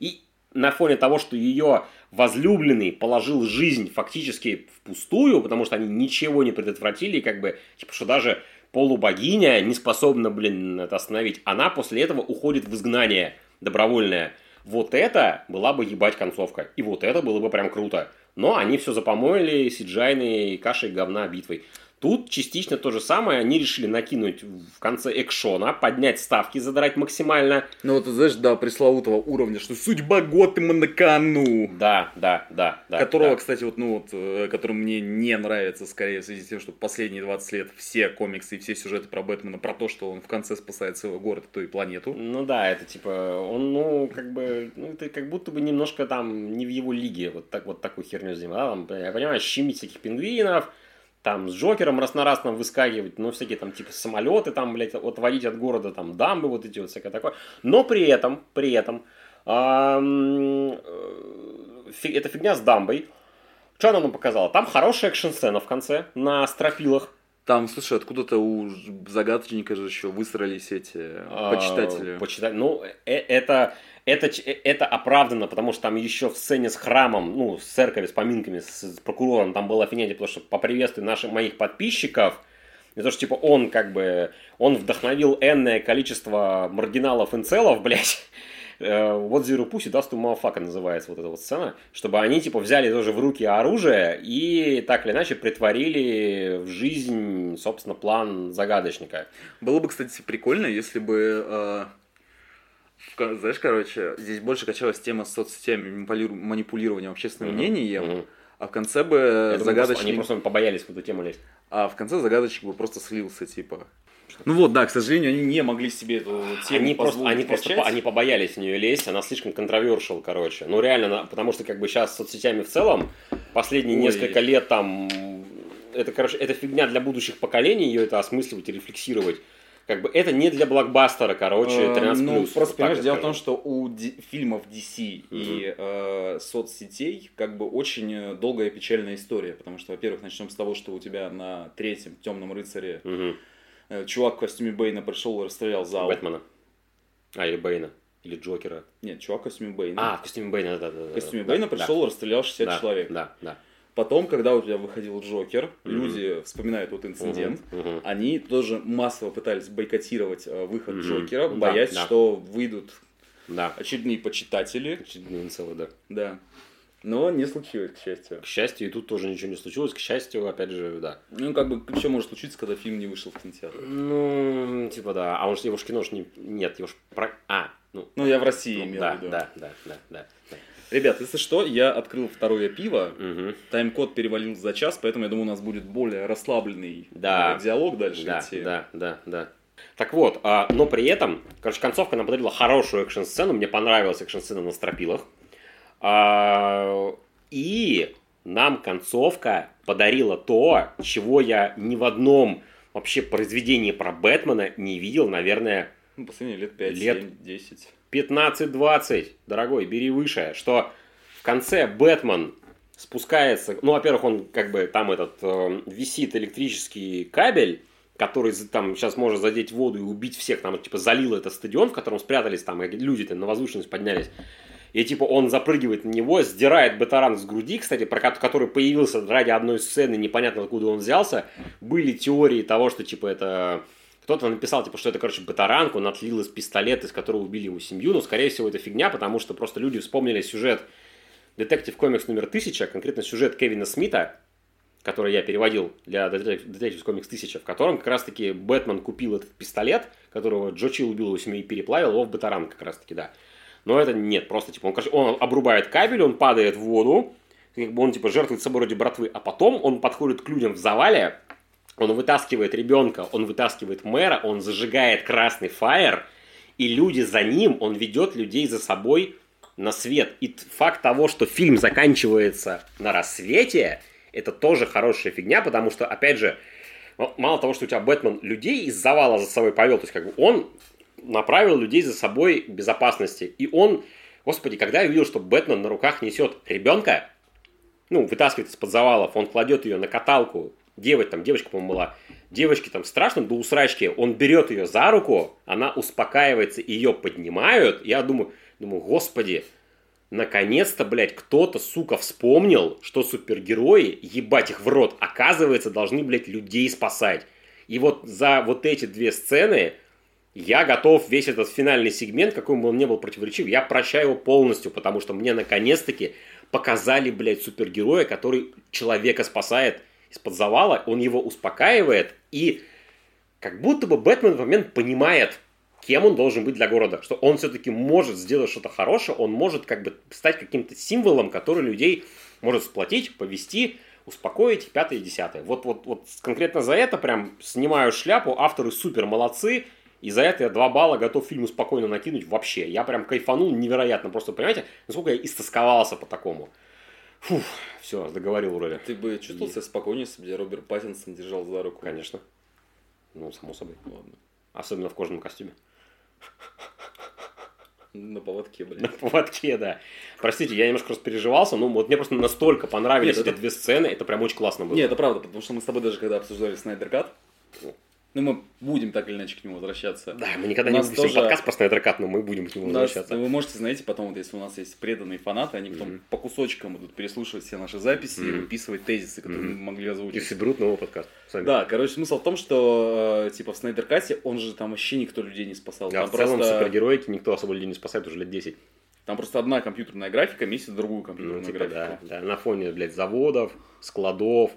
и на фоне того, что ее возлюбленный положил жизнь фактически впустую, потому что они ничего не предотвратили, как бы, типа, что даже полубогиня не способна, блин, это остановить. Она после этого уходит в изгнание добровольное. Вот это была бы ебать концовка. И вот это было бы прям круто. Но они все запомоили сиджайной кашей говна битвой. Тут частично то же самое. Они решили накинуть в конце экшона, поднять ставки, задрать максимально. Ну, вот, знаешь, до пресловутого уровня, что судьба Готэма на кону. Да, да, да. да которого, да. кстати, вот, ну вот, э, который мне не нравится, скорее, в связи с тем, что последние 20 лет все комиксы и все сюжеты про Бэтмена, про то, что он в конце спасает свой город, то и планету. Ну да, это типа, он, ну, как бы, ну, это как будто бы немножко там не в его лиге, вот, так, вот такую херню да, там, я понимаю, щемить всяких пингвинов, там, с Джокером раз на раз там выскакивать, ну, всякие там, типа, самолеты там, блядь, отводить от города, там, дамбы вот эти вот, всякое такое, но при этом, при этом, э, эта фигня с дамбой, что она нам показала? Там хорошая экшн-сцена в конце на стропилах, Там, слушай, откуда-то у загадочника же еще выстроились эти А, почитатели. Почитать. Ну, э- это, это, э- это оправдано, потому что там еще в сцене с храмом, ну, с церковью, с поминками, с, с прокурором, там было офигенно, потому что поприветствуй наших моих подписчиков, и то, что, типа, он, как бы, он вдохновил энное количество маргиналов инцелов, блядь, Э, вот Zero Pussy, Dust to называется вот эта вот сцена, чтобы они, типа, взяли тоже в руки оружие и так или иначе притворили в жизнь, собственно, план загадочника. Было бы, кстати, прикольно, если бы... э, знаешь, короче, здесь больше качалась тема с соцсетями, манипулированием общественным Мгм, мнением, мгм. а в конце бы Я думаю, просто- загадочник... Они просто побоялись в эту тему лезть. А в конце загадочник бы просто слился, типа. Ну вот, да, к сожалению, они не могли себе эту тему Они просто, они просто качать. они побоялись в нее лезть, она слишком контровершил, короче. Ну реально, на- потому что как бы сейчас с соцсетями в целом, последние Ой. несколько лет там, это, короче, это фигня для будущих поколений, ее это осмысливать и рефлексировать. Как бы это не для блокбастера, короче, Э, 13+. Ну, вот просто, понимаешь, дело в том, что у фильмов DC и э, соцсетей как бы очень э, долгая печальная история. Потому что, во-первых, начнем с того, что у тебя на третьем Темном рыцаре э, чувак в костюме Бейна пришел и расстрелял зал. Бэтмена. А, или Бэйна. Или Джокера. Нет, чувак в костюме Бейна. А, в костюме Бэйна, да, да, да. в костюме Бейна пришел и расстрелял 60 да, человек. Да, да. Потом, когда у тебя выходил Джокер, Мгм. люди вспоминают вот инцидент. Мгм, мгм. Они тоже массово пытались бойкотировать э, выход Мгм. Джокера, боясь, да. что выйдут Да. очередные почитатели. Очередные инцелы, да. Да. Но не случилось, к счастью. К счастью, и тут тоже ничего не случилось. К счастью, опять же, да. Ну, как бы, что может случиться, когда фильм не вышел в кинотеатр? Ну, типа, да. А он ж, его ж кино ж не... Нет, его ж... Про... А, ну... Ну, я в России ну, имел да, в виду. да, да, да, да, да. Ребят, если что, я открыл второе пиво. Мгм. Тайм-код перевалил за час, поэтому я думаю, у нас будет более расслабленный Да. э, диалог дальше Да, идти. да, да, да. Так вот, а, но при этом, короче, концовка нам подарила хорошую экшн-сцену. Мне понравилась экшн-сцена на стропилах. А, и нам концовка подарила то, чего я ни в одном вообще произведении про Бэтмена не видел, наверное, Ну, последние лет 5, Лет. 7, 10. 15-20, дорогой, бери выше, что в конце Бэтмен спускается, ну, во-первых, он как бы там этот э, висит электрический кабель, который там сейчас может задеть воду и убить всех, там типа залил этот стадион, в котором спрятались там и люди-то на возвышенность поднялись. И типа он запрыгивает на него, сдирает батаран с груди, кстати, про ко- который появился ради одной сцены, непонятно откуда он взялся. Были теории того, что типа это кто-то написал, типа, что это, короче, батаранку, он отлил из пистолета, из которого убили его семью. Но, скорее всего, это фигня, потому что просто люди вспомнили сюжет Детектив комикс номер 1000, конкретно сюжет Кевина Смита, который я переводил для Детектив комикс 1000, в котором как раз-таки Бэтмен купил этот пистолет, которого Джо Чилл убил его семью и переплавил его в батаранг как раз-таки, да. Но это нет, просто типа он, короче, он обрубает кабель, он падает в воду, как бы он типа жертвует собой ради братвы, а потом он подходит к людям в завале, он вытаскивает ребенка, он вытаскивает мэра, он зажигает красный фаер, и люди за ним, он ведет людей за собой на свет. И факт того, что фильм заканчивается на рассвете, это тоже хорошая фигня, потому что, опять же, мало того, что у тебя Бэтмен людей из завала за собой повел, то есть как бы он направил людей за собой безопасности. И он, господи, когда я увидел, что Бэтмен на руках несет ребенка, ну, вытаскивает из-под завалов, он кладет ее на каталку, девочка, там, девочка, по-моему, была, девочке там страшно до усрачки, он берет ее за руку, она успокаивается, ее поднимают, я думаю, думаю, господи, наконец-то, блядь, кто-то, сука, вспомнил, что супергерои, ебать их в рот, оказывается, должны, блядь, людей спасать. И вот за вот эти две сцены я готов весь этот финальный сегмент, какой бы он ни был противоречив, я прощаю его полностью, потому что мне наконец-таки показали, блядь, супергероя, который человека спасает из-под завала, он его успокаивает, и как будто бы Бэтмен в момент понимает, кем он должен быть для города, что он все-таки может сделать что-то хорошее, он может как бы стать каким-то символом, который людей может сплотить, повести, успокоить, пятое и десятое. Вот, вот, вот конкретно за это прям снимаю шляпу, авторы супер молодцы, и за это я два балла готов фильму спокойно накинуть вообще. Я прям кайфанул невероятно. Просто понимаете, насколько я истосковался по такому. Фух, все, договорил вроде. Ты бы чувствовал себя спокойнее, если бы тебя Роберт Паттинсон держал за руку? Конечно. Ну, само собой. Ладно. Особенно в кожаном костюме. На поводке, блин. На поводке, да. Простите, я немножко распереживался, но вот мне просто настолько понравились Нет, эти это- две сцены, это прям очень классно было. Нет, это правда, потому что мы с тобой даже когда обсуждали Снайдер Кат, ну мы будем так или иначе к нему возвращаться. Да, мы никогда У не выпустим тоже- подкаст про Снайдер Кат, но мы будем к нему нас- возвращаться. вы можете, знаете, потом, вот если у нас есть преданные фанаты, они потом Мгм. по кусочкам будут переслушивать все наши записи и Мгм. выписывать тезисы, которые Мгм. мы могли И озвучить. соберут новый подкаст. Сами. Да, короче, смысл в том, что, э, типа, в Снайдер Кате, он же там вообще никто людей не спасал. Да, там, в целом просто, супергероики никто особо людей не спасает уже лет 10. там просто одна компьютерная графика месяц другую Ну, компьютерную типа, графику. да, да, на фоне, блядь, заводов, складов.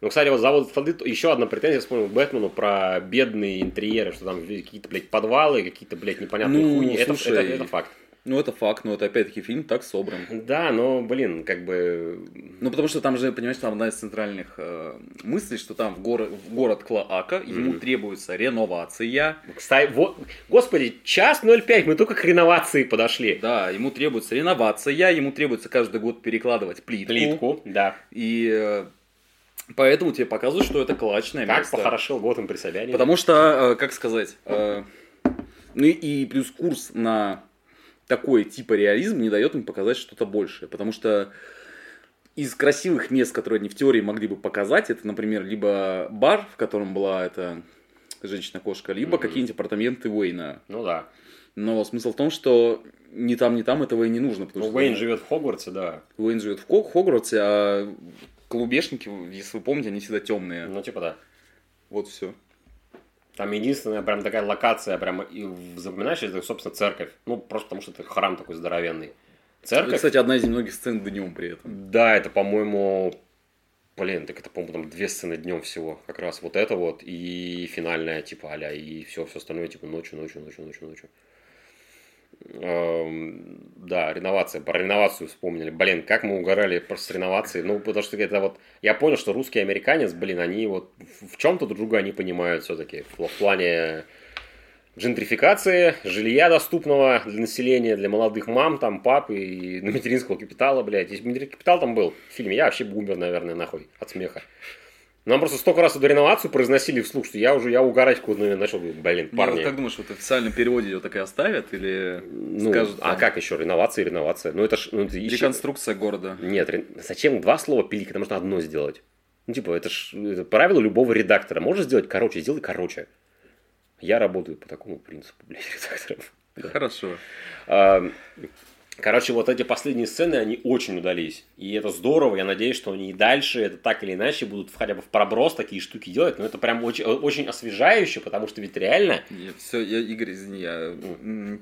Ну, кстати, вот завод склады, еще одна претензия, вспомнил Бэтмену про бедные интерьеры, что там какие-то, блядь, подвалы, какие-то, блядь, непонятные Ну, хуйни. Это, слушай, это- это факт. Ну, это факт, но это опять-таки фильм так собран. Да, но, блин, как бы... Ну, потому что там же, понимаешь, там одна из центральных э, мыслей, что там в, горо- в город Клоака, ему Мгм. требуется реновация. Кстати, вот, господи, час 05, мы только к реновации подошли. Да, ему требуется реновация, ему требуется каждый год перекладывать плитку. Плитку, да. И э, Поэтому тебе показывают, что это калачное Как место. похорошел Готэм при Собянине. Потому что, э, как сказать, э, ну и- плюс курс на такой типа реализм не дает им показать что-то большее. Потому что из красивых мест, которые они в теории могли бы показать, это, например, либо бар, в котором была эта женщина-кошка, либо Мгм. какие-нибудь апартаменты Уэйна. Ну да. Но смысл в том, что ни там, ни там этого и не нужно. Потому Ну, что Уэйн живет в Хогвартсе, да. Уэйн живет в Хо- Хогвартсе, а клубешники, если вы помните, они всегда темные. Ну, типа да. Вот все. Там единственная прям такая локация, прям и запоминаешь, это, собственно, церковь. Ну, просто потому что это храм такой здоровенный. Церковь? Кстати, одна из немногих сцен днем при этом. Да, это, по-моему, блин, так это, по-моему, там две сцены днем всего. Как раз вот это вот и финальная, типа, аля, и все, все остальное, типа, ночью, ночью, ночью, ночью, ночью. Да, реновация. Про реновацию вспомнили. Блин, как мы угорали с реновацией. Ну, потому что это вот... Я понял, что русский и американец, блин, они вот в чем-то друг друга они понимают все-таки. В, плане джентрификации, жилья доступного для населения, для молодых мам, там, пап и материнского капитала, блядь. Если бы материнский капитал там был в фильме, я вообще бы умер, наверное, нахуй от смеха. Нам просто столько раз эту реновацию произносили вслух, что я уже я угорать куда начал, блин, парни. Ну, как думаешь, вот в официальном переводе ее так и оставят? Или Ну, скажут, а там, как еще? Реновация, реновация. Ну, это ж... Ну, это Реконструкция города. Нет, ре- зачем два слова пилить, когда можно одно сделать? Ну, типа, это ж это правило любого редактора. Можно сделать короче, сделай короче. Я работаю по такому принципу, блядь, редакторов. Хорошо. А, Короче, вот эти последние сцены, они очень удались. И это здорово. Я надеюсь, что они и дальше, это так или иначе, будут хотя бы в проброс такие штуки делать. Но это прям очень, очень освежающе, потому что ведь реально... все, я, Игорь, извини, я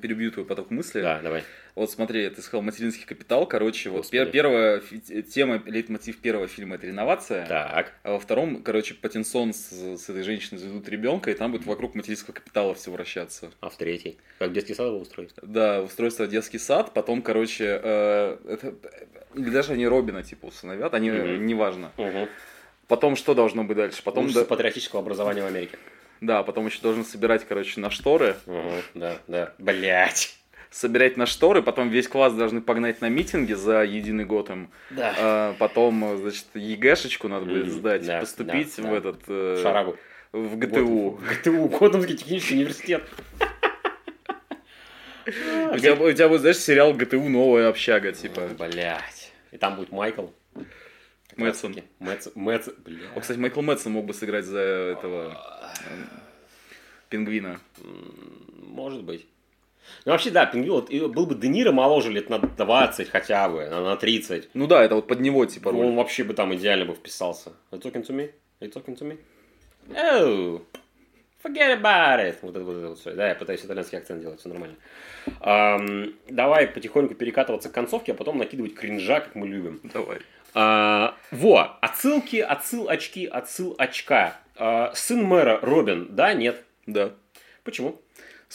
перебью твой поток мысли. Да, давай. Вот смотри, ты сказал материнский капитал, короче, вот пер- первая тема, лейтмотив первого фильма это реновация, Так. а во втором, короче, Паттинсон с, с этой женщиной заведут ребенка, и там будет вокруг материнского капитала все вращаться. А в третий? Как детский сад его устроить? Да, устройство детский сад, потом, короче, э, это, или даже они Робина, типа, усыновят, они, Мгм. неважно. Угу. Потом что должно быть дальше? Потом, Ужасы да, патриотического образования в Америке. да, потом еще должны собирать, короче, на шторы, Угу, да, да. Блять. Собирать на шторы, потом весь класс должны погнать на митинги за единый Готэм, Да. А, потом, значит, ЕГЭшечку надо будет сдать, да, поступить да, в да. этот... э, Шарагу. В ГТУ. ГТУ, Котомский технический университет. У тебя, у тебя будет, знаешь, сериал ГТУ «Новая общага», типа. Блять. И там будет Майкл. Мэтсон. Мэтсон. О, кстати, Майкл Мэтсон мог бы сыграть за этого пингвина. Может быть. Ну, вообще, да, пингвин, вот, был бы Де Ниро моложе лет на 20 хотя бы, на на 30. Ну да, это вот под него, типа, роль. Он вообще бы там идеально бы вписался. Are you talking to me? Are you talking to me? Oh, forget about it. Вот это вот, это вот всё. Да, я пытаюсь итальянский акцент делать, все нормально. Ам, давай потихоньку перекатываться к концовке, а потом накидывать кринжа, как мы любим. Давай. А, во, отсылки, отсыл очки, отсыл очка. А, сын мэра Робин, да, нет? Да. Почему?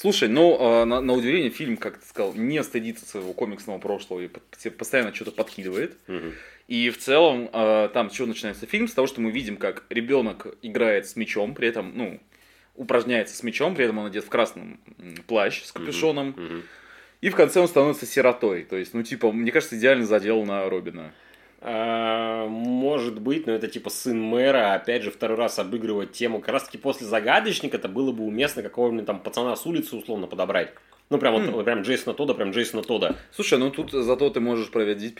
Слушай, ну, э, на, на удивление, фильм, как ты сказал, не стыдится своего комиксного прошлого и по- постоянно что-то подкидывает. Мгм. И в целом, э, там что начинается фильм? С того, что мы видим, как ребенок играет с мячом, при этом, ну, упражняется с мячом, при этом он одет в красном плащ с капюшоном. Мгм. И в конце он становится сиротой. То есть, ну, типа, мне кажется, идеально задел на Робина. А, может быть, но это типа сын мэра, опять же, второй раз обыгрывать тему. Как раз таки после загадочника это было бы уместно какого-нибудь там пацана с улицы условно подобрать. Ну, прям вот, Хм. вот прям Джейсона Тода, прям Джейсона Тода. Слушай, ну тут зато ты можешь проводить,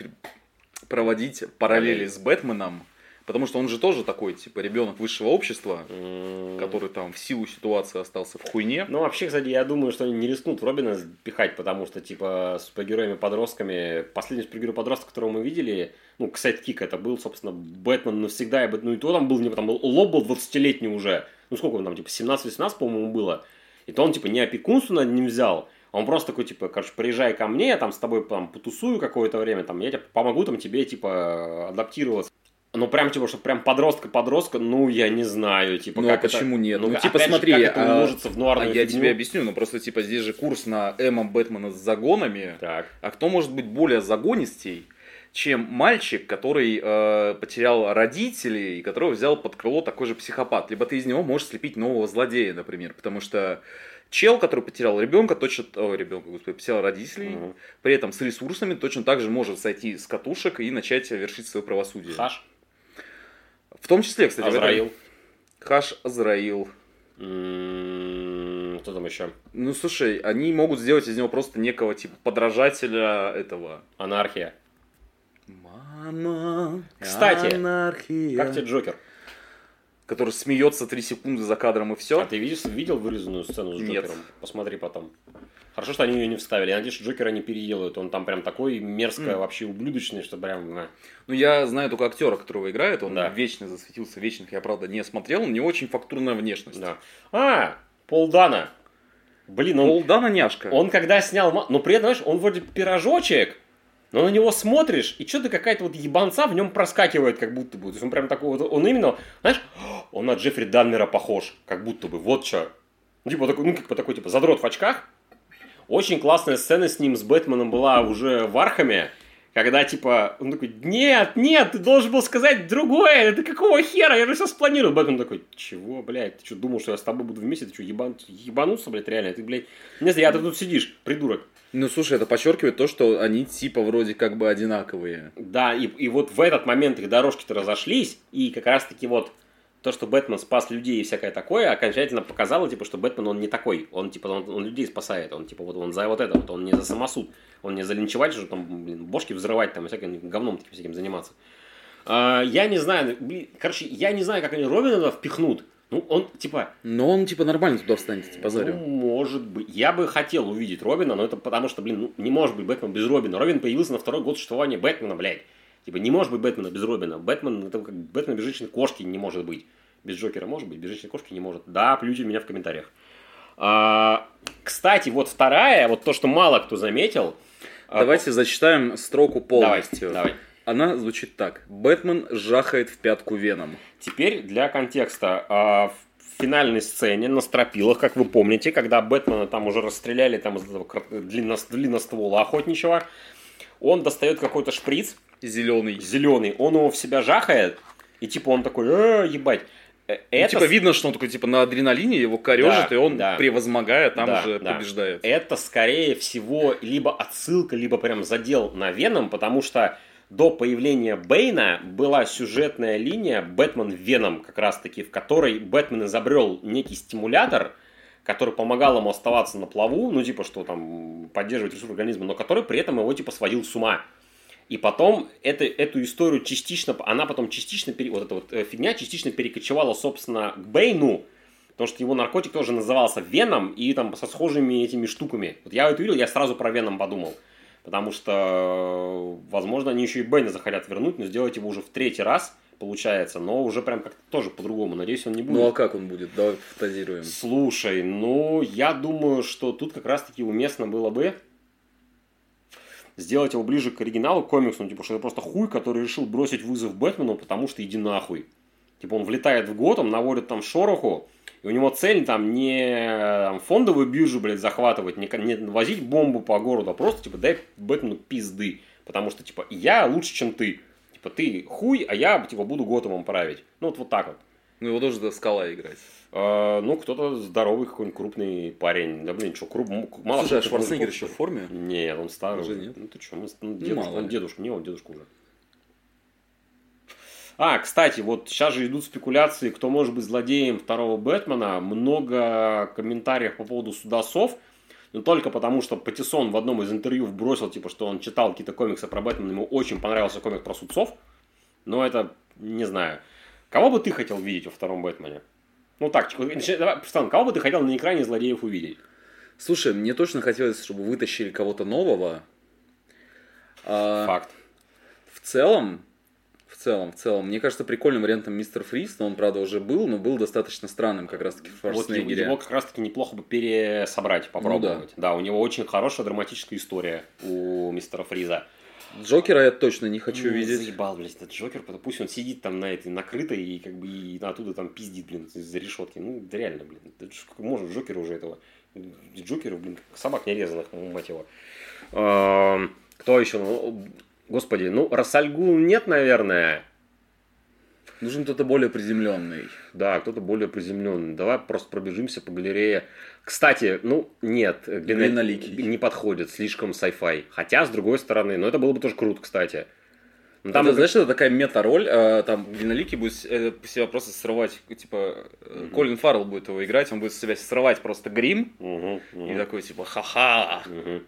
проводить параллели с Бэтменом. Потому что он же тоже такой, типа, ребенок высшего общества, который там в силу ситуации остался в хуйне. Ну, вообще, кстати, я думаю, что они не рискнут Робина пихать, потому что, типа, с супергероями-подростками... Последний супергерой-подросток, которого мы видели, ну, кик это был, собственно, Бэтмен навсегда. и Бэт- Ну, и то там был, не там Лоб был 20-летний уже. Ну, сколько он там, типа, 17-18, по-моему, было. И то он, типа, не опекунство над ним взял, а он просто такой, типа, короче, приезжай ко мне, я там с тобой там потусую какое-то время, там, я тебе помогу там тебе, типа, адаптироваться. Ну, прям, типа, что прям подростка-подростка, ну, я не знаю, типа, Ну, как а это- почему нет? Ну, опять типа, же, смотри, как это а- умножится в А нуарную я фигню? тебе объясню, ну просто типа здесь же курс на Эма Бэтмена с загонами. Так. А кто может быть более загонистей, чем мальчик, который э, потерял родителей и которого взял под крыло такой же психопат? Либо ты из него можешь слепить нового злодея, например, потому что чел, который потерял ребенка, точно, о, ребенка, господи, потерял родителей, Мгм. при этом с ресурсами точно так же может сойти с катушек и начать вершить свое правосудие. Хаш. В том числе, кстати, в этом- Азраил. Хаш Азраил. М, Кто там еще? Ну, слушай, они могут сделать из него просто некого типа подражателя этого. Анархия. Мама, Кстати, анархия. Как тебе Джокер? Который смеется три секунды за кадром и все. А ты видишь, видел вырезанную сцену с Нет. Джокером? Посмотри потом. Хорошо, что они ее не вставили. Я надеюсь, что Джокера не переделают. Он там прям такой мерзко, М. вообще ублюдочный, что прям... на. Ну, я знаю только актера, которого играет. Он Да. вечно засветился. Вечных я, правда, не смотрел. У него очень фактурная внешность. Да. А, Пол Дана. Блин, он, Пол Дана няшка. он когда снял... Ну, при этом, знаешь, он вроде пирожочек, но на него смотришь, и что-то какая-то вот ебанца в нем проскакивает, как будто бы. То есть он прям такой вот... Он именно, знаешь, он на Джеффри Дамера похож, как будто бы. Вот что. Ну, типа такой, ну, как бы такой, типа, задрот в очках. Очень классная сцена с ним, с Бэтменом была уже в Архаме, когда, типа, он такой, нет, нет, ты должен был сказать другое, это какого хера, я же все спланировал. Бэтмен такой, чего, блядь, ты что, думал, что я с тобой буду вместе, ты что, ебан... ебанулся, блядь, реально, ты, блядь, не знаю, я ты тут сидишь, придурок. Ну, слушай, это подчеркивает то, что они типа вроде как бы одинаковые. Да, и, и вот в этот момент их дорожки-то разошлись, и как раз-таки вот то, что Бэтмен спас людей и всякое такое, окончательно показало, типа, что Бэтмен, он не такой. Он, типа, он, он людей спасает. Он, типа, вот он за вот это вот. Он не за самосуд. Он не за линчевать, что там, блин, бошки взрывать, там, всяким говном таким всяким заниматься. А, я не знаю, блин, короче, я не знаю, как они Робина впихнут. Ну, он, типа, Но он типа нормально туда встанет, типа зарю. ну, может быть. Я бы хотел увидеть Робина, но это потому что, блин, ну, не может быть Бэтмен без Робина. Робин появился на второй год существования Бэтмена, блядь. Типа, не может быть Бэтмена без Робина. Бэтмен, это как Бэтмен без женщины кошки не может быть. Без Джокера может быть, без женщины кошки не может. Да, плюйте меня в комментариях. А, кстати, вот вторая, вот то, что мало кто заметил. а, Давайте зачитаем строку давай, полностью. давай. Она звучит так. Бэтмен жахает в пятку Веном. Теперь для контекста. а, В финальной сцене на стропилах, как вы помните, когда Бэтмена там уже расстреляли там из этого длиннос- длинноствола охотничьего, он достает какой-то шприц Зеленый. зеленый, он его в себя жахает, и типа он такой, «Э, ебать. Э, Ну, Это, типа видно, что он такой типа на адреналине, его корежит, Да, и он, да. превозмогая, там Да, уже да. побеждает. это скорее всего либо отсылка, либо прям задел на Веном, потому что до появления Бэйна была сюжетная линия Бэтмен Веном, как раз таки, в которой Бэтмен изобрел некий стимулятор, который помогал ему оставаться на плаву, ну типа что там поддерживать ресурс организма, но который при этом его типа сводил с ума. И потом это, эту историю частично, она потом частично, пере- вот эта вот э, фигня частично перекочевала, собственно, к Бэйну, потому что его наркотик тоже назывался Веном и там со схожими этими штуками. Вот я это видел, я сразу про Веном подумал. Потому что, возможно, они еще и Бэйна захотят вернуть, но сделать его уже в третий раз, получается, но уже прям как-то тоже по-другому. Надеюсь, он не будет. Ну а как он будет? Давай фантазируем. Слушай, ну, я думаю, что тут как раз-таки уместно было бы сделать его ближе к оригиналу, к комиксу, ну, типа, что это просто хуй, который решил бросить вызов Бэтмену, потому что иди нахуй. Типа, он влетает в Готэм, наводит там шороху, и у него цель там не там, фондовую биржу, блядь, захватывать, не, не возить бомбу по городу, а просто, типа, дай Бэтмену пизды. Потому что, типа, я лучше, чем ты. Типа, ты хуй, а я, типа, буду Готэмом править. Ну, вот, вот так вот. Ну его должен до скала играть. А, ну, кто-то здоровый, какой-нибудь крупный парень. Да, блин, что, круп... мало Слушай, а Шварценеггер еще в форме? Нет, он старый. Уже нет? Ну, ты что, мы, ну, дедушка, мало он дедушка, не он дедушка уже. А, кстати, вот сейчас же идут спекуляции, кто может быть злодеем второго Бэтмена. Много комментариев по поводу судасов. Но только потому, что Патисон в одном из интервью вбросил, типа, что он читал какие-то комиксы про Бэтмена, ему очень понравился комик про судцов. Но это, не знаю. Кого бы ты хотел видеть во втором Бэтмене? Ну так, давай, Стан, кого бы ты хотел на экране злодеев увидеть? Слушай, мне точно хотелось, чтобы вытащили кого-то нового. А, Факт. в целом, целом, в целом, мне кажется, прикольным вариантом Мистер Фриз, но он, правда, уже был, но был достаточно странным как раз-таки в Вот его, как раз-таки неплохо бы пересобрать, попробовать. да. у него очень хорошая драматическая история у мистера Фриза. Джокера я точно не хочу Ну, видеть. Заебал, блядь, этот Джокер, потому- пусть он сидит там на этой накрытой и как бы и оттуда там пиздит, блин, из-за решетки. Ну, да реально, блин, это можно Джокера уже этого. Джокера, блин, собак нерезанных, мать его. Кто еще? Ну, Господи, ну, Рассальгул нет, наверное. Нужен кто-то более приземленный. Да, кто-то более приземленный. Давай просто пробежимся по галерее. Кстати, ну, нет, Глина- не подходит, слишком sci-fi. Хотя, с другой стороны, но это было бы тоже круто, кстати. Ну, Там, Там, знаешь, это такая мета-роль, а, там Длинноликий будет э, себя просто срывать, типа, э, Колин Фаррелл будет его играть, он будет себя срывать просто грим, Мгм, и мгм. такой, типа, ха-ха. Мгм.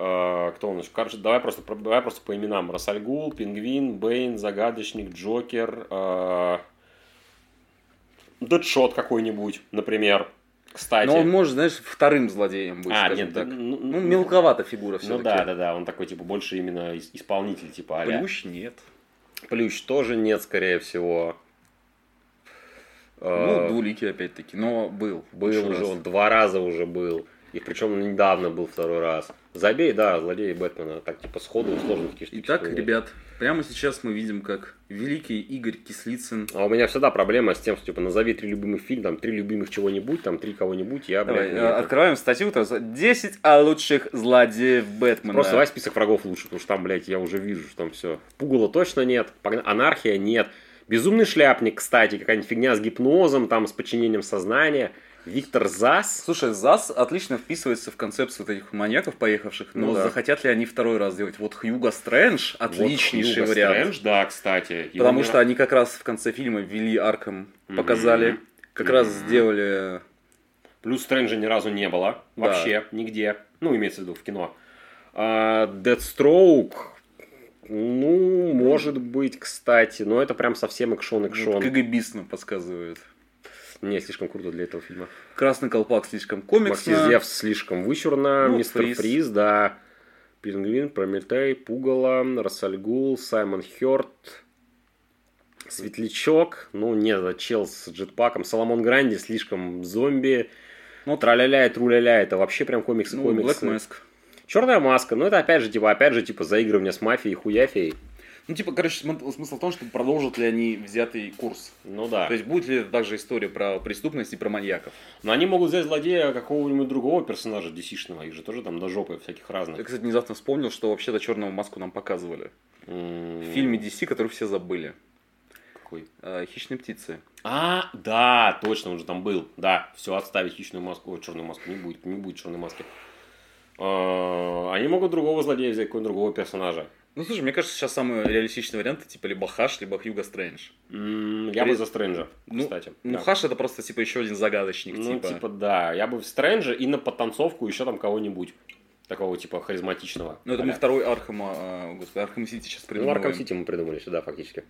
А, Кто у нас? Короче, давай просто, про- давай просто по именам. Рассальгул, Пингвин, Бэйн, Загадочник, Джокер, а, Дэдшот какой-нибудь, например. Кстати. Но он может, знаешь, вторым злодеем быть, а, нет, так. ну, Ну, мелковата фигура все Ну да, да, да, он такой, типа, больше именно ис- исполнитель, типа, а-ля. Плющ нет. Плющ тоже нет, скорее всего. Ну, А, двуликий опять-таки, но был. Был еще уже, раз. он два раза уже был. И причем недавно был второй раз. Забей, да, злодей Бэтмена. Так, типа, сходу сложно такие штуки Итак, вспоминать. ребят, прямо сейчас мы видим, как великий Игорь Кислицын А у меня всегда проблема с тем, что, типа, назови три любимых фильма, там, три любимых чего-нибудь, там, три кого-нибудь, я, Давай, блядь, не э, это. открываем статью. есть 10 лучших злодеев Бэтмена. Просто давай список врагов лучше, потому что там, блядь, я уже вижу, что там все. Пугало точно нет, анархия нет. Безумный шляпник, кстати, какая-нибудь фигня с гипнозом, там, с подчинением сознания. Виктор Зас. Слушай, ЗАС отлично вписывается в концепцию вот этих маньяков, поехавших, но Ну да. захотят ли они второй раз сделать? Вот Хьюго Стрэндж отличнейший Вот Хьюго вариант. Стрэндж, да, кстати. Потому что они как раз в конце фильма ввели Арком, показали, как раз Мгм. сделали... Плюс Стрэнджа ни разу не было. Да. Вообще, нигде. Ну, имеется в виду в кино. А, Deathstroke, ну, может быть, кстати. Но это прям совсем экшон-экшон. Вот КГБист нам подсказывает. Не, слишком круто для этого фильма. Красный колпак слишком комиксно. Зевс слишком вычурно. Ну, Мистер Фриз. Фриз. да. Пингвин, Прометей, Пугало, Рассальгул, Саймон Хёрд, Светлячок, ну это чел с джетпаком, Соломон Гранди слишком зомби, ну траля-ля и труля-ля, это вообще прям комиксы Ну, комиксы. Black Mask. Черная маска, ну это опять же, типа, опять же, типа, заигрывание с мафией, хуяфией. Ну, типа, короче, см- смысл в том, что продолжат ли они взятый курс. Ну да. То есть, будет ли это также история про преступность и про маньяков. Но они могут взять злодея какого-нибудь другого персонажа DC-шного, их же тоже там до жопы всяких Я, разных. кстати, внезапно вспомнил, что вообще-то черную маску нам показывали. М, В фильме DC, который все забыли. Какой? Э, Хищные птицы. А, да, точно, он же там был. Да, все, отставить хищную маску, ой, черную маску, не будет, не будет черной маски. А, Они могут другого злодея взять, какого-нибудь другого персонажа. Ну, слушай, мне кажется, сейчас самый реалистичный вариант, типа, либо Хаш, либо Хьюго Стрэндж. М, Я бы При- за Стрэнджа, Ну, кстати. Ну, да. Хаш это просто, типа, еще один загадочник, Ну, типа. типа, да, я бы в Стрэнджа и на подтанцовку еще там кого-нибудь. Такого, типа, харизматичного. Ну, это мы А-ля. второй Архама, а, господи, Arkham City сейчас Ну, придумываем. Arkham City мы придумали сюда, фактически.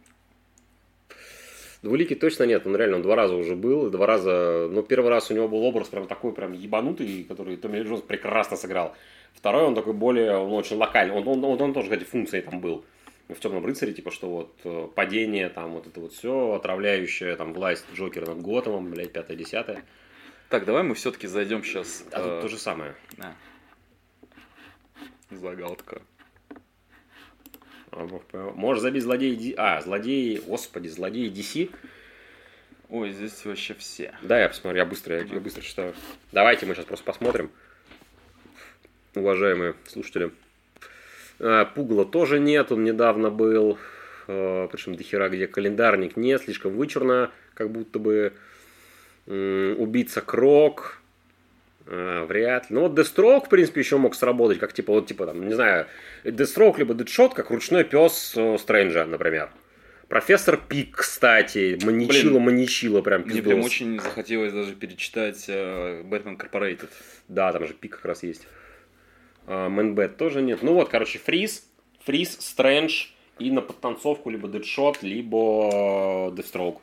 Двуликий точно нет, он реально он два раза уже был, два раза, ну, первый раз у него был образ прям такой прям ебанутый, который Томми Джонс прекрасно сыграл. Второй он такой более, он очень локальный, он, он, он, он тоже, кстати, функцией там был. В темном рыцаре, типа, что вот э, падение, там, вот это вот все, отравляющая там власть Джокера над Готэмом, блядь, пятое-десятое. Так, давай мы все-таки зайдем сейчас. А тут то же самое. Загадка. А, бог поймал. Можешь забить злодеи... А, злодеи... Господи, злодеи DC. Ой, здесь вообще все. Да, я посмотрю, я быстро, я, я быстро читаю. Давайте мы сейчас просто посмотрим. Уважаемые слушатели. А, Пугла тоже нет, он недавно был. А, Причем до хера, где календарник нет, слишком вычурно, как будто бы. Убийца Крок. А, вряд ли. Ну вот Дестрок, в принципе, еще мог сработать, как типа, вот типа там, не знаю, Дестрок либо Дедшот, как ручной пес э, Стрэнджа, например. Профессор Пик, кстати, маничила, маничила, прям Мне пиздос. прям очень захотелось даже перечитать э, Бэтмен Корпорейтед. Да, там же пик как раз есть. Мэнбет тоже нет. Ну вот, короче, Фриз, Фриз, Стрэндж и на подтанцовку либо Дэдшот, либо Дефстроук.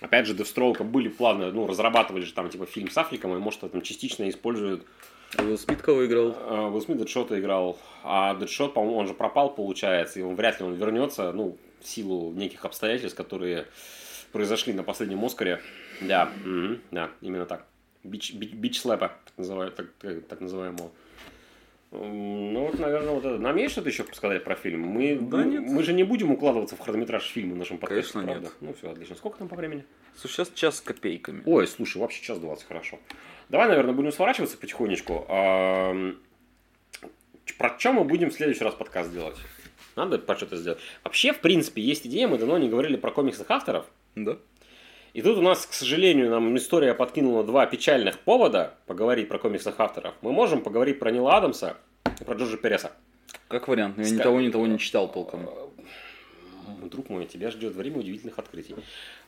Опять же, Дефстроука были плавно, ну, разрабатывали же там, типа, фильм с Аффлеком, и, может, там частично используют. Уилл Смит кого играл? Э, Уилл Смит Дэдшота играл, а Дэдшот, по-моему, он же пропал, получается, и он вряд ли он вернется, ну, в силу неких обстоятельств, которые произошли на последнем Оскаре. Да, мгм, да, именно так. Бич, бич, бич слэпа, так, называют, так, так, так называемого. Ну вот, наверное, вот это. Нам есть что-то еще сказать про фильм? Мы, Да мы, нет. мы же не будем укладываться в хронометраж фильма в нашем подкасте, Конечно, правда? нет. Ну все, отлично. Сколько там по времени? Слушай, сейчас час с копейками. Ой, слушай, вообще час 20, хорошо. Давай, наверное, будем сворачиваться потихонечку. Ч- Про чем мы будем в следующий раз подкаст делать? Надо про что-то сделать. Вообще, в принципе, есть идея, мы давно не говорили про комиксных авторов. Да? И тут у нас, к сожалению, нам история подкинула два печальных повода поговорить про комиксных авторов. Мы можем поговорить про Нила Адамса и про Джорджа Переса. Как вариант, я ни того, ни того не читал толком. Друг мой, тебя ждет время удивительных открытий.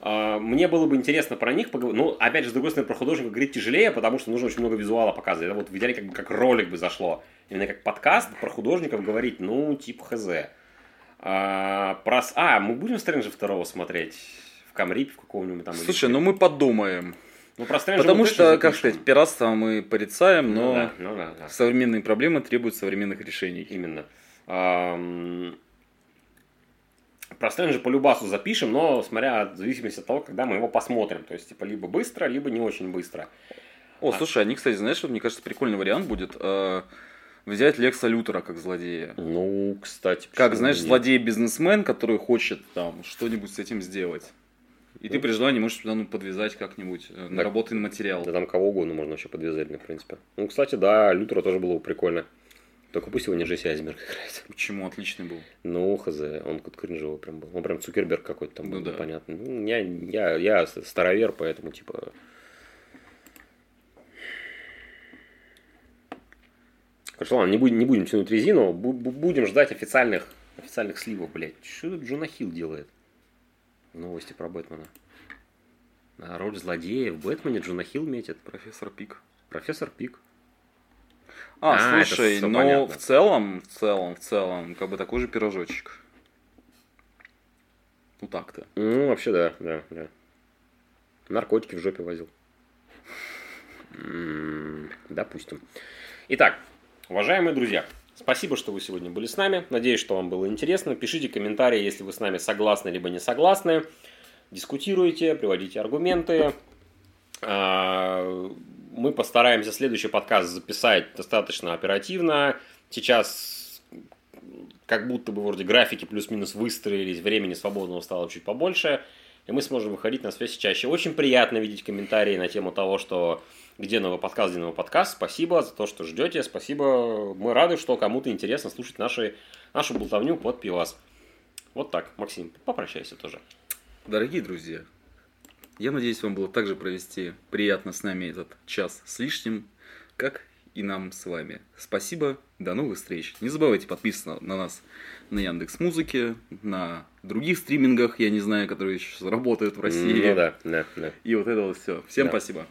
А, Мне было бы интересно про них поговорить. Ну, опять же, с другой стороны, про художника говорить тяжелее, потому что нужно очень много визуала показывать. Это вот в идеале как, бы как ролик бы зашло. Именно как подкаст про художников говорить, ну, типа хз. А, про... а мы будем Стрэнджа второго смотреть? В Камрипе в каком-нибудь там? или Слушай, где? ну мы подумаем. ну, про Потому что, как сказать, пиратство мы порицаем, Ну но да, ну да, да. современные проблемы требуют современных решений. Именно. Ам, Про Стрэнджа по любасу запишем, но смотря в зависимости от того, когда мы его посмотрим. То есть, типа, либо быстро, либо не очень быстро. О, А. слушай, они, кстати, знаешь, мне кажется, прикольный вариант будет э, взять Лекса Лютера как злодея. Ну, кстати. Как, знаешь, злодей-бизнесмен, который хочет там что-нибудь с этим сделать. И ты при желании можешь туда ну, подвязать как-нибудь э, наработанный материал. Да там кого угодно можно вообще подвязать, в принципе. Ну, кстати, да, Лютера тоже было бы прикольно. Только пусть его не Джесси Айзенберг играет. Почему отличный был? Ну, хз, он какой-то кринжевый прям был. Он прям Цукерберг какой-то там Ну был, да. непонятно. Ну, я, я, я старовер, поэтому, типа... Короче, ладно, не будем, не будем тянуть резину, бу- бу- будем ждать официальных, официальных сливов, блядь. Что тут Джона Хилл делает? Новости про Бэтмена. А роль злодея в Бэтмене Джона Хилл метит. Профессор Пик. Профессор Пик. А, А, слушай, но понятно. в целом, в целом, в целом, как бы такой же пирожочек. Ну так-то. Ну, вообще, да, да, да. Наркотики в жопе возил. Допустим. Итак, уважаемые друзья, спасибо, что вы сегодня были с нами. Надеюсь, что вам было интересно. Пишите комментарии, если вы с нами согласны либо не согласны. Дискутируйте, приводите аргументы. А, Мы постараемся следующий подкаст записать достаточно оперативно. Сейчас как будто бы вроде графики плюс-минус выстроились, времени свободного стало чуть побольше, и мы сможем выходить на связь чаще. Очень приятно видеть комментарии на тему того, что где новый подкаст, где новый подкаст. Спасибо за то, что ждете. Спасибо. Мы рады, что кому-то интересно слушать наши, нашу болтовню под пивас. Вот так, Максим, попрощайся тоже. Дорогие друзья, я надеюсь, вам было также провести приятно с нами этот час с лишним, как и нам с вами. Спасибо, до новых встреч. Не забывайте подписываться на нас на Яндекс Музыке, на других стримингах, я не знаю, которые сейчас работают в России. Ну да, да, да. И вот это вот все. Всем Да. спасибо.